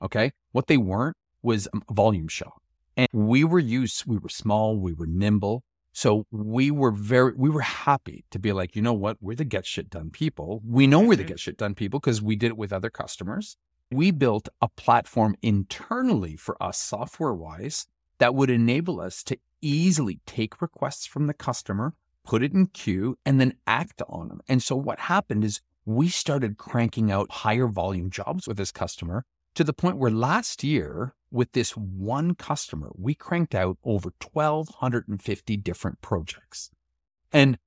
okay, what they weren't was a volume shop. And we were used, we were small, we were nimble. So we were very, we were happy to be like, you know what? We're the get shit done people. We know we're the Mhm. get shit done people because we did it with other customers. We built a platform internally for us software wise that would enable us to easily take requests from the customer, put it in queue, and then act on them. And so what happened is we started cranking out higher volume jobs with this customer to the point where last year, with this one customer, we cranked out over 1,250 different projects. And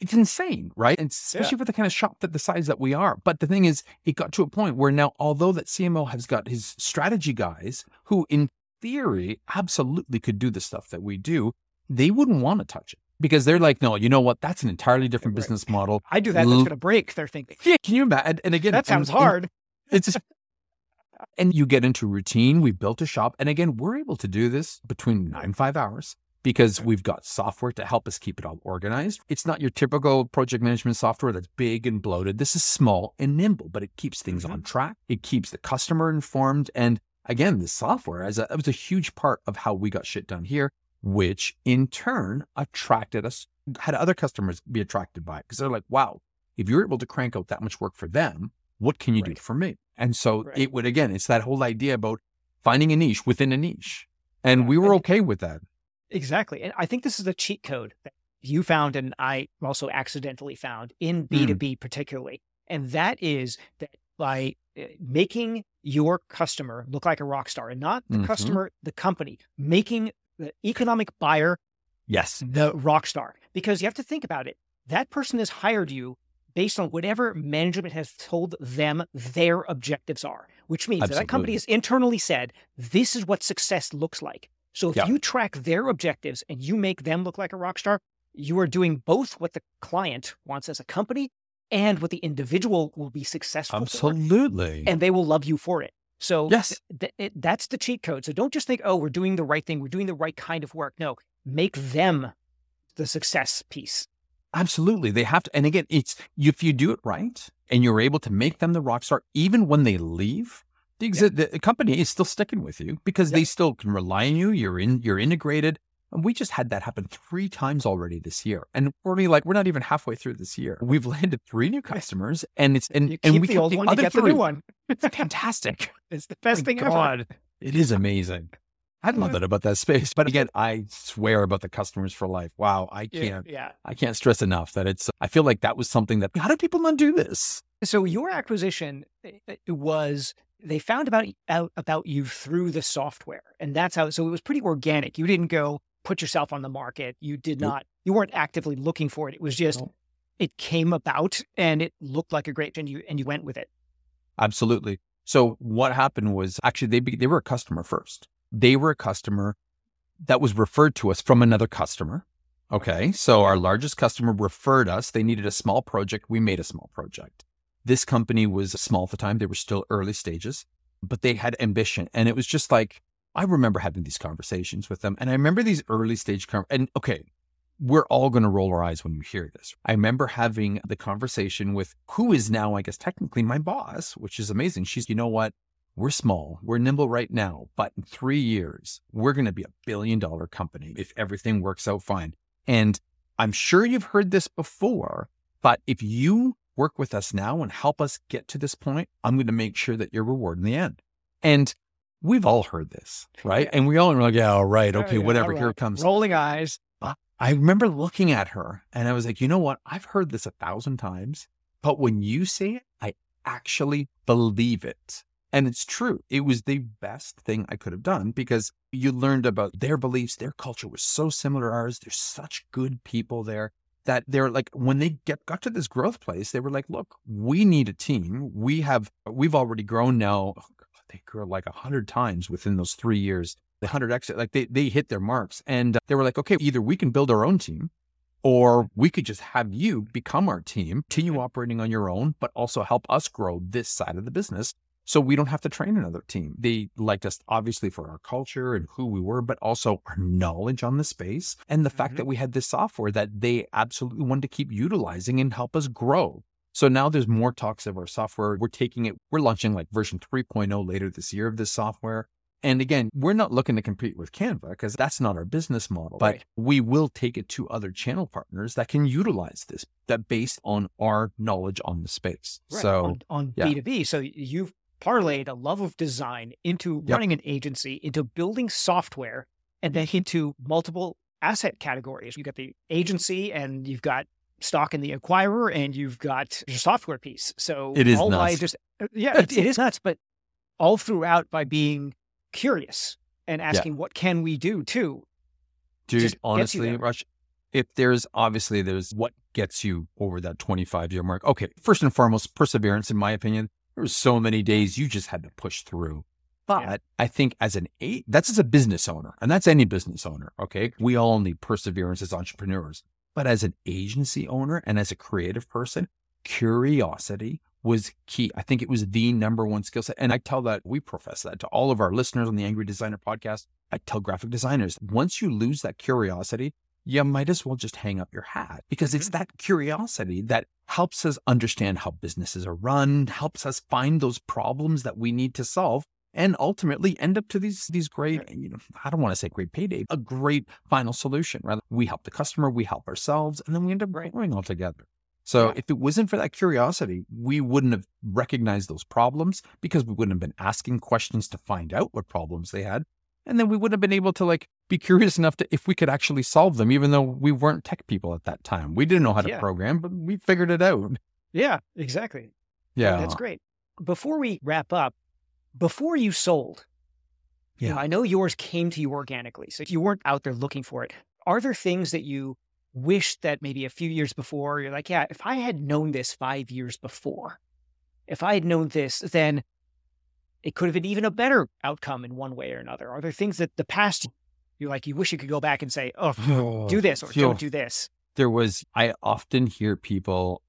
it's insane, right? And especially for the kind of shop that the size that we are. But the thing is, it got to a point where now, although that CMO has got his strategy guys who, in theory, absolutely could do the stuff that we do, they wouldn't want to touch it because they're like, no, you know what? That's an entirely different business model. I do that, that's going to break. They're thinking, Yeah, can you imagine? And again, that sounds and hard. It's just, and you get into routine. We built a shop, and again, we're able to do this between nine and five hours because we've got software to help us keep it all organized. It's not your typical project management software that's big and bloated. This is small and nimble, but it keeps things mm-hmm. on track. It keeps the customer informed, and again, the software as a, was a huge part of how we got shit done here, which in turn attracted us, had other customers be attracted by it because they're like, wow, if you're able to crank out that much work for them, what can you do for me? And so Right. it would, again, it's that whole idea about finding a niche within a niche. And Yeah, we were okay with that. Exactly. And I think this is a cheat code that you found and I also accidentally found in Mm. B2B particularly. And that is that by uh, making your customer look like a rock star and not the Mhm. customer, the company, making the economic buyer Yes. the rock star. Because you have to think about it. That person has hired you based on whatever management has told them their objectives are, which means that, that company has internally said, this is what success looks like. So if Yeah. you track their objectives and you make them look like a rock star, you are doing both what the client wants as a company and what the individual will be successful for Absolutely. and they will love you for it. So Yes. th- it, that's the cheat code. So don't just think, oh, we're doing the right thing, we're doing the right kind of work. No, make them the success piece. Absolutely. They have to. And again, it's if you do it right and you're able to make them the rock star, even when they leave, The, exi- the company is still sticking with you because they still can rely on you. You're in, you're integrated. And we just had that happen three times already this year. And we're only like, we're not even halfway through this year. We've landed three new customers and it's, and, You and we the old the one, you other get the new one. It's fantastic. It's the best My thing ever. God, it is amazing. I love that about that space. But again, I swear about the customers for life. Wow. I can't, yeah. I can't stress enough that it's, I feel like that was something that, how do people not do this? So your acquisition uh, uh, was they found about out about you through the software, and that's how. So it was pretty organic. You didn't go put yourself on the market. You did Nope. not. You weren't actively looking for it. It was just Nope. it came about, and it looked like a great, and you and you went with it. Absolutely. So what happened was actually they they were a customer first. They were a customer that was referred to us from another customer. Okay. So our largest customer referred us. They needed a small project. We made a small project. This company was small at the time. They were still early stages, but they had ambition. And it was just like, I remember having these conversations with them. And I remember these early stage, con- and okay, we're all going to roll our eyes when we hear this. I remember having the conversation with who is now, I guess, technically my boss, which is amazing. She's, you know what? We're small, we're nimble right now, but in three years, we're going to be a billion dollar company if everything works out fine. And I'm sure you've heard this before, but if you work with us now and help us get to this point, I'm going to make sure that you're rewarded in the end. And we've all heard this, right? Yeah. And we all are like, yeah, all right, Oh, okay, yeah, whatever, all here it comes. Rolling eyes. I remember looking at her and I was like, you know what? I've heard this a thousand times, but when you say it, I actually believe it. And it's true. It was the best thing I could have done because you learned about their beliefs. Their culture was so similar to ours. There's such good people there that they're like, when they get got to this growth place, they were like, look, we need a team. We have, we've already grown now. They grew like a hundred times within those three years. The hundred exit, like they, they hit their marks and they were like okay either we can build our own team or we could just have you become our team continue operating on your own but also help us grow this side of the business so we don't have to train another team. They liked us obviously for our culture and who we were but also our knowledge on the space and the fact Mhm. that we had this software that they absolutely wanted to keep utilizing and help us grow so now there's more talks of our software. We're taking it, we're launching like version 3.0 later this year of this software. And again, we're not looking to compete with Canva because that's not our business model. But Right. we will take it to other channel partners that can utilize this, that based on our knowledge on the space. Right, So on, on yeah. B2B. So you've parlayed a love of design into Yep. running an agency, into building software, and then into multiple asset categories. You've got the agency and you've got stock in the acquirer and you've got your software piece. So It is all by nuts. just uh, yeah, it, it is nuts, but all throughout by being curious and asking what can we do too. dude, just honestly. Rush, if there's obviously there's what gets you over that 25 year mark. Okay. First and foremost, perseverance, in my opinion. There were so many days you just had to push through. But Yeah. I think as an eight, that's as a business owner, and that's any business owner. Okay. We all need perseverance as entrepreneurs. But as an agency owner and as a creative person, curiosity was key. I think it was the number one skill set. And I tell that we profess that to all of our listeners on the Angry Designer podcast. I tell graphic designers once you lose that curiosity, you might as well just hang up your hat because it's mm-hmm. that curiosity that helps us understand how businesses are run, helps us find those problems that we need to solve and ultimately end up to these these great you know i don't want to say great payday a great final solution rather we help the customer we help ourselves and then we end up growing all together so Yeah. if it wasn't for that curiosity we wouldn't have recognized those problems because we wouldn't have been asking questions to find out what problems they had and then we wouldn't have been able to like be curious enough to if we could actually solve them even though we weren't tech people at that time we didn't know how to Yeah. program but we figured it out Yeah, exactly. yeah That's great. Before we wrap up, before you sold, you know, Yeah. I know yours came to you organically, so you weren't out there looking for it. Are there things that you wish that maybe a few years before you're like, yeah, if I had known this five years before, if I had known this, then it could have been even a better outcome in one way or another. Are there things that the past you're like you wish you could go back and say, oh, do this or don't do this? there was i often hear people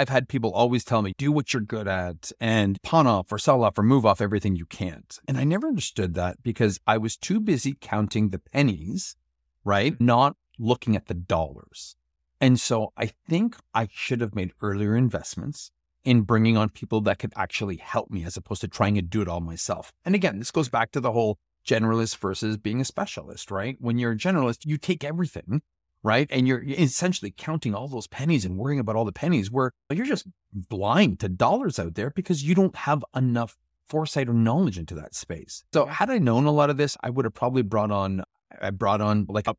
i've had people always tell me do what you're good at and pawn off or sell off or move off everything you can't and i never understood that because i was too busy counting the pennies right mm-hmm. not looking at the dollars and so i think i should have made earlier investments in bringing on people that could actually help me as opposed to trying to do it all myself. And again, this goes back to the whole generalist versus being a specialist, right? When you're a generalist, you take everything, right? And you're essentially counting all those pennies and worrying about all the pennies where you're just blind to dollars out there because you don't have enough foresight or knowledge into that space. So had I known a lot of this, I would have probably brought on, I brought on like a,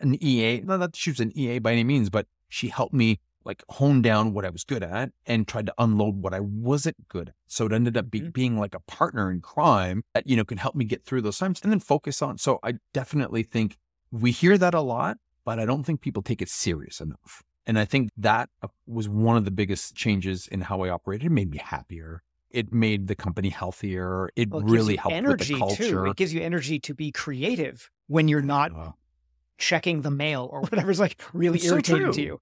an EA, not that she was an EA by any means, but she helped me like hone down what I was good at and tried to unload what I wasn't good at. So it ended up be, mm-hmm. being like a partner in crime that, you know, can help me get through those times and then focus on. So I definitely think we hear that a lot, but I don't think people take it serious enough. And I think that uh, was one of the biggest changes in how I operated. It made me happier. It made the company healthier. It well, it really helped energy with the culture. Too. It gives you energy to be creative when you're not uh, checking the mail or whatever's like really irritating so to you.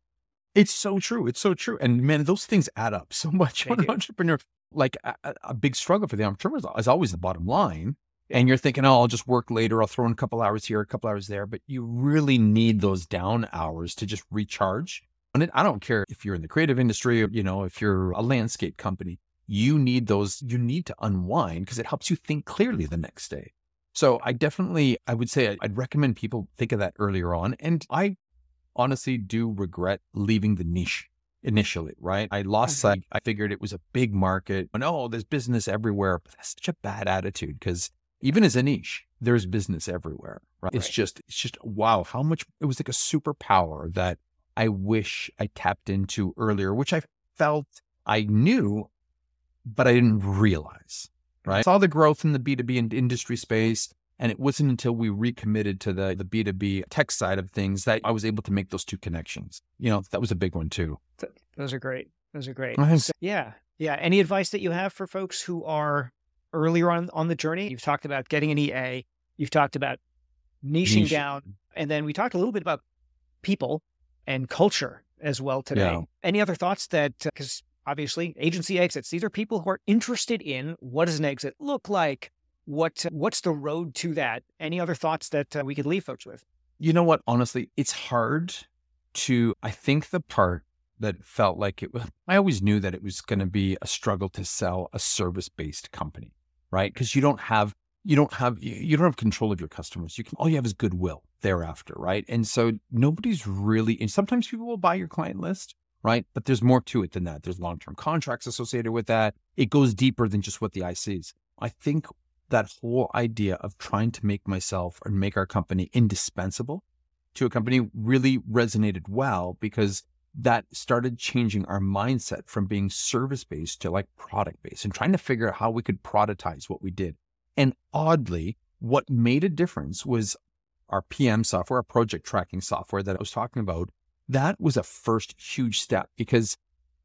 It's so true. It's so true. And man, those things add up so much. An entrepreneur, like a, a, big struggle for the entrepreneur is always the bottom line. And you're thinking, oh, I'll just work later. I'll throw in a couple hours here, a couple hours there. But you really need those down hours to just recharge. And I don't care if you're in the creative industry or, you know, if you're a landscape company, you need those, you need to unwind because it helps you think clearly the next day. So I definitely, I would say I'd recommend people think of that earlier on. And I honestly do regret leaving the niche initially, right? I lost mm-hmm. sight. I figured it was a big market. And oh, there's business everywhere. But that's such a bad attitude because even as a niche, there's business everywhere. Right? right? It's just, it's just wow, how much it was like a superpower that I wish I tapped into earlier, which I felt I knew, but I didn't realize. Right. I saw the growth in the B2B industry space. And it wasn't until we recommitted to the, the B2B tech side of things that I was able to make those two connections. You know, that was a big one too. Those are great. Those are great. So, yeah. Yeah. Any advice that you have for folks who are earlier on on the journey? You've talked about getting an EA. You've talked about niching Niche. down. And then we talked a little bit about people and culture as well today. Yeah. Any other thoughts that, because uh, obviously agency exits, these are people who are interested in what does an exit look like? What what's the road to that? Any other thoughts that uh, we could leave folks with? You know what? Honestly, it's hard to. I think the part that felt like it was. I always knew that it was going to be a struggle to sell a service based company, right? Because you don't have you don't have you don't have control of your customers. You can all you have is goodwill thereafter, right? And so nobody's really. And sometimes people will buy your client list, right? But there's more to it than that. There's long term contracts associated with that. It goes deeper than just what the eye sees. I think that whole idea of trying to make myself or make our company indispensable to a company really resonated well because that started changing our mindset from being service based to like product based and trying to figure out how we could productize what we did. And oddly, what made a difference was our PM software, our project tracking software that I was talking about. That was a first huge step because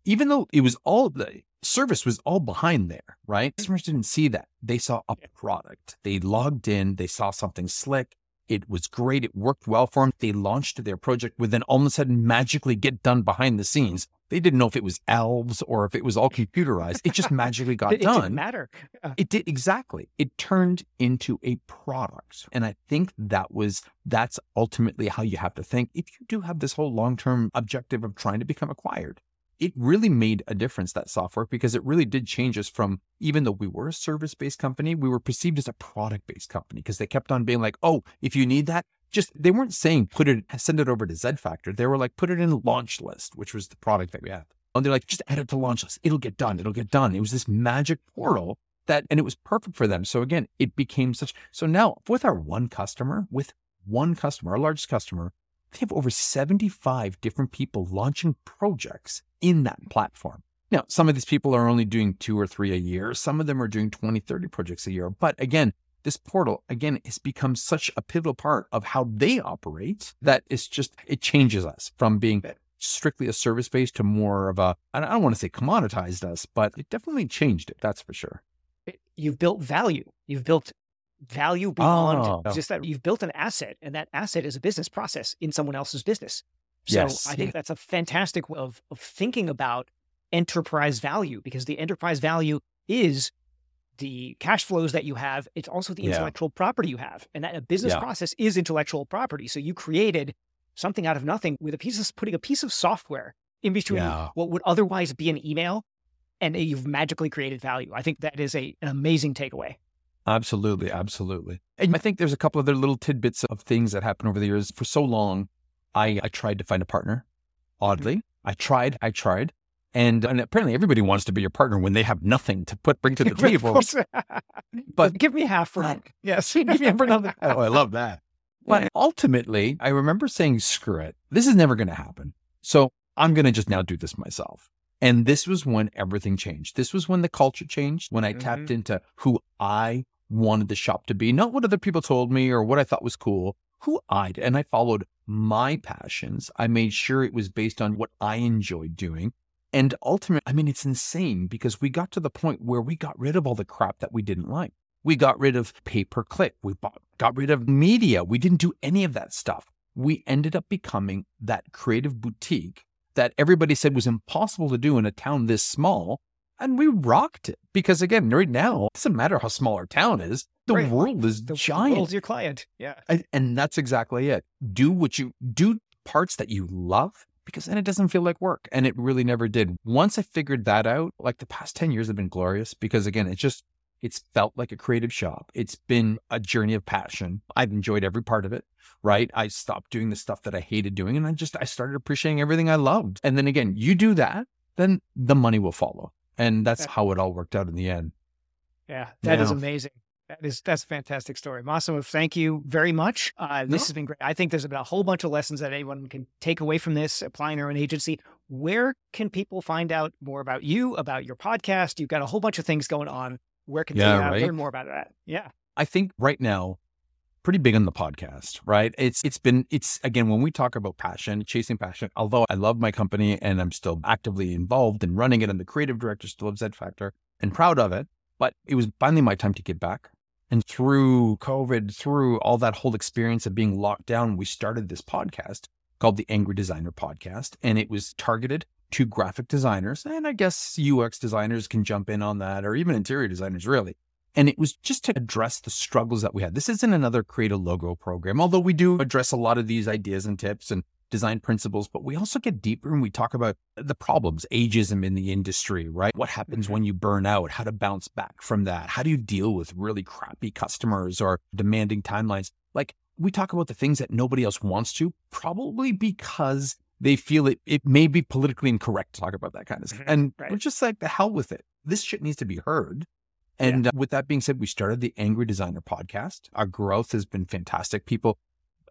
even though it was all the service was all behind there, right? Customers didn't see that. They saw a product. They logged in, they saw something slick. It was great. It worked well for them. They launched their project with then all of a sudden magically get done behind the scenes. They didn't know if it was elves or if it was all computerized. It just magically got it, done. It didn't matter. Uh, it did exactly. It turned into a product. And I think that was that's ultimately how you have to think if you do have this whole long-term objective of trying to become acquired it really made a difference, that software, because it really did change us from even though we were a service based company, we were perceived as a product based company because they kept on being like, oh, if you need that, just they weren't saying put it, send it over to Z Factor. They were like, put it in launch list, which was the product that we have. And they're like, just add it to launch list. It'll get done. It'll get done. It was this magic portal that, and it was perfect for them. So again, it became such. So now with our one customer, with one customer, our largest customer, they have over 75 different people launching projects in that platform. Now, some of these people are only doing two or three a year. Some of them are doing 20, 30 projects a year. But again, this portal, again, has become such a pivotal part of how they operate that it's just, it changes us from being strictly a service based to more of a, I don't want to say commoditized us, but it definitely changed it. That's for sure. You've built value. You've built value beyond oh. just that you've built an asset and that asset is a business process in someone else's business. So yes. I think that's a fantastic way of, of thinking about enterprise value because the enterprise value is the cash flows that you have. It's also the intellectual yeah. property you have. And that a business yeah. process is intellectual property. So you created something out of nothing with a piece of putting a piece of software in between yeah. what would otherwise be an email and you've magically created value. I think that is a, an amazing takeaway. Absolutely, absolutely. And I think there's a couple other little tidbits of things that happened over the years. For so long, I, I tried to find a partner. Oddly, I tried, I tried. And, and apparently everybody wants to be your partner when they have nothing to put bring to the table. but give me half for it. Yes, give me for another. oh, I love that. But ultimately, I remember saying, screw it. This is never going to happen. So I'm going to just now do this myself. And this was when everything changed. This was when the culture changed, when I mm-hmm. tapped into who I wanted the shop to be, not what other people told me or what I thought was cool, who I did. And I followed my passions. I made sure it was based on what I enjoyed doing. And ultimately, I mean, it's insane because we got to the point where we got rid of all the crap that we didn't like. We got rid of pay per click. We bought, got rid of media. We didn't do any of that stuff. We ended up becoming that creative boutique that everybody said was impossible to do in a town this small. And we rocked it because again, right now, it doesn't matter how small our town is. The right. world is the giant. world's your client. Yeah. And, and that's exactly it. Do what you do parts that you love because then it doesn't feel like work. And it really never did. Once I figured that out, like the past 10 years have been glorious because again, it's just, it's felt like a creative shop. It's been a journey of passion. I've enjoyed every part of it, right? I stopped doing the stuff that I hated doing and I just, I started appreciating everything I loved. And then again, you do that, then the money will follow. And that's how it all worked out in the end. Yeah, that is amazing. That is that's a fantastic story, Massimo. Thank you very much. Uh, this no. has been great. I think there's about a whole bunch of lessons that anyone can take away from this, applying their own agency. Where can people find out more about you, about your podcast? You've got a whole bunch of things going on. Where can yeah, they uh, right? learn more about that? Yeah, I think right now, pretty big on the podcast. Right? It's it's been it's again when we talk about passion, chasing passion. Although I love my company and I'm still actively involved in running it, and the creative director still of Z Factor and proud of it. But it was finally my time to get back and through COVID, through all that whole experience of being locked down, we started this podcast called the Angry Designer Podcast. And it was targeted to graphic designers. And I guess UX designers can jump in on that, or even interior designers, really. And it was just to address the struggles that we had. This isn't another create a logo program, although we do address a lot of these ideas and tips and design principles, but we also get deeper and we talk about the problems, ageism in the industry, right? What happens mm-hmm. when you burn out, how to bounce back from that? How do you deal with really crappy customers or demanding timelines? Like we talk about the things that nobody else wants to, probably because they feel it, it may be politically incorrect to talk about that kind of stuff. Mm-hmm. And right. we're just like, the hell with it. This shit needs to be heard. And yeah. uh, with that being said, we started the Angry Designer podcast. Our growth has been fantastic. People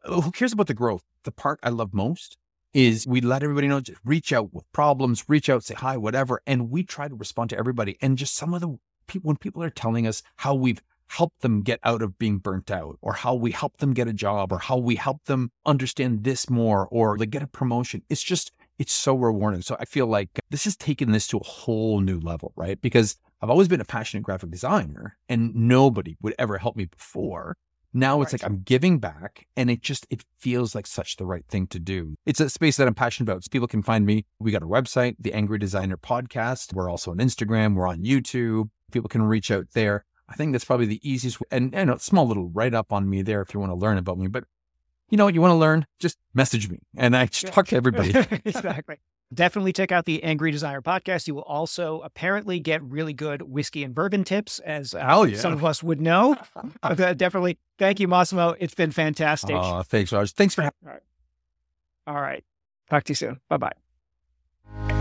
who cares about the growth? The part I love most is we let everybody know, just reach out with problems, reach out, say hi, whatever. And we try to respond to everybody. And just some of the people, when people are telling us how we've helped them get out of being burnt out or how we help them get a job or how we help them understand this more or like get a promotion, it's just, it's so rewarding. So I feel like this has taken this to a whole new level, right? Because I've always been a passionate graphic designer and nobody would ever help me before. Now it's right. like I'm giving back and it just it feels like such the right thing to do. It's a space that I'm passionate about. So people can find me. We got a website, the Angry Designer Podcast. We're also on Instagram, we're on YouTube. People can reach out there. I think that's probably the easiest and, and a small little write up on me there if you want to learn about me. But you know what you want to learn, just message me and I talk to everybody. exactly. Definitely check out the Angry Designer podcast. You will also apparently get really good whiskey and bourbon tips, as uh, yeah. some of us would know. uh, definitely. Thank you, Massimo. It's been fantastic. Oh, thanks, Raj. Thanks for having All right. All right. Talk to you soon. Bye bye.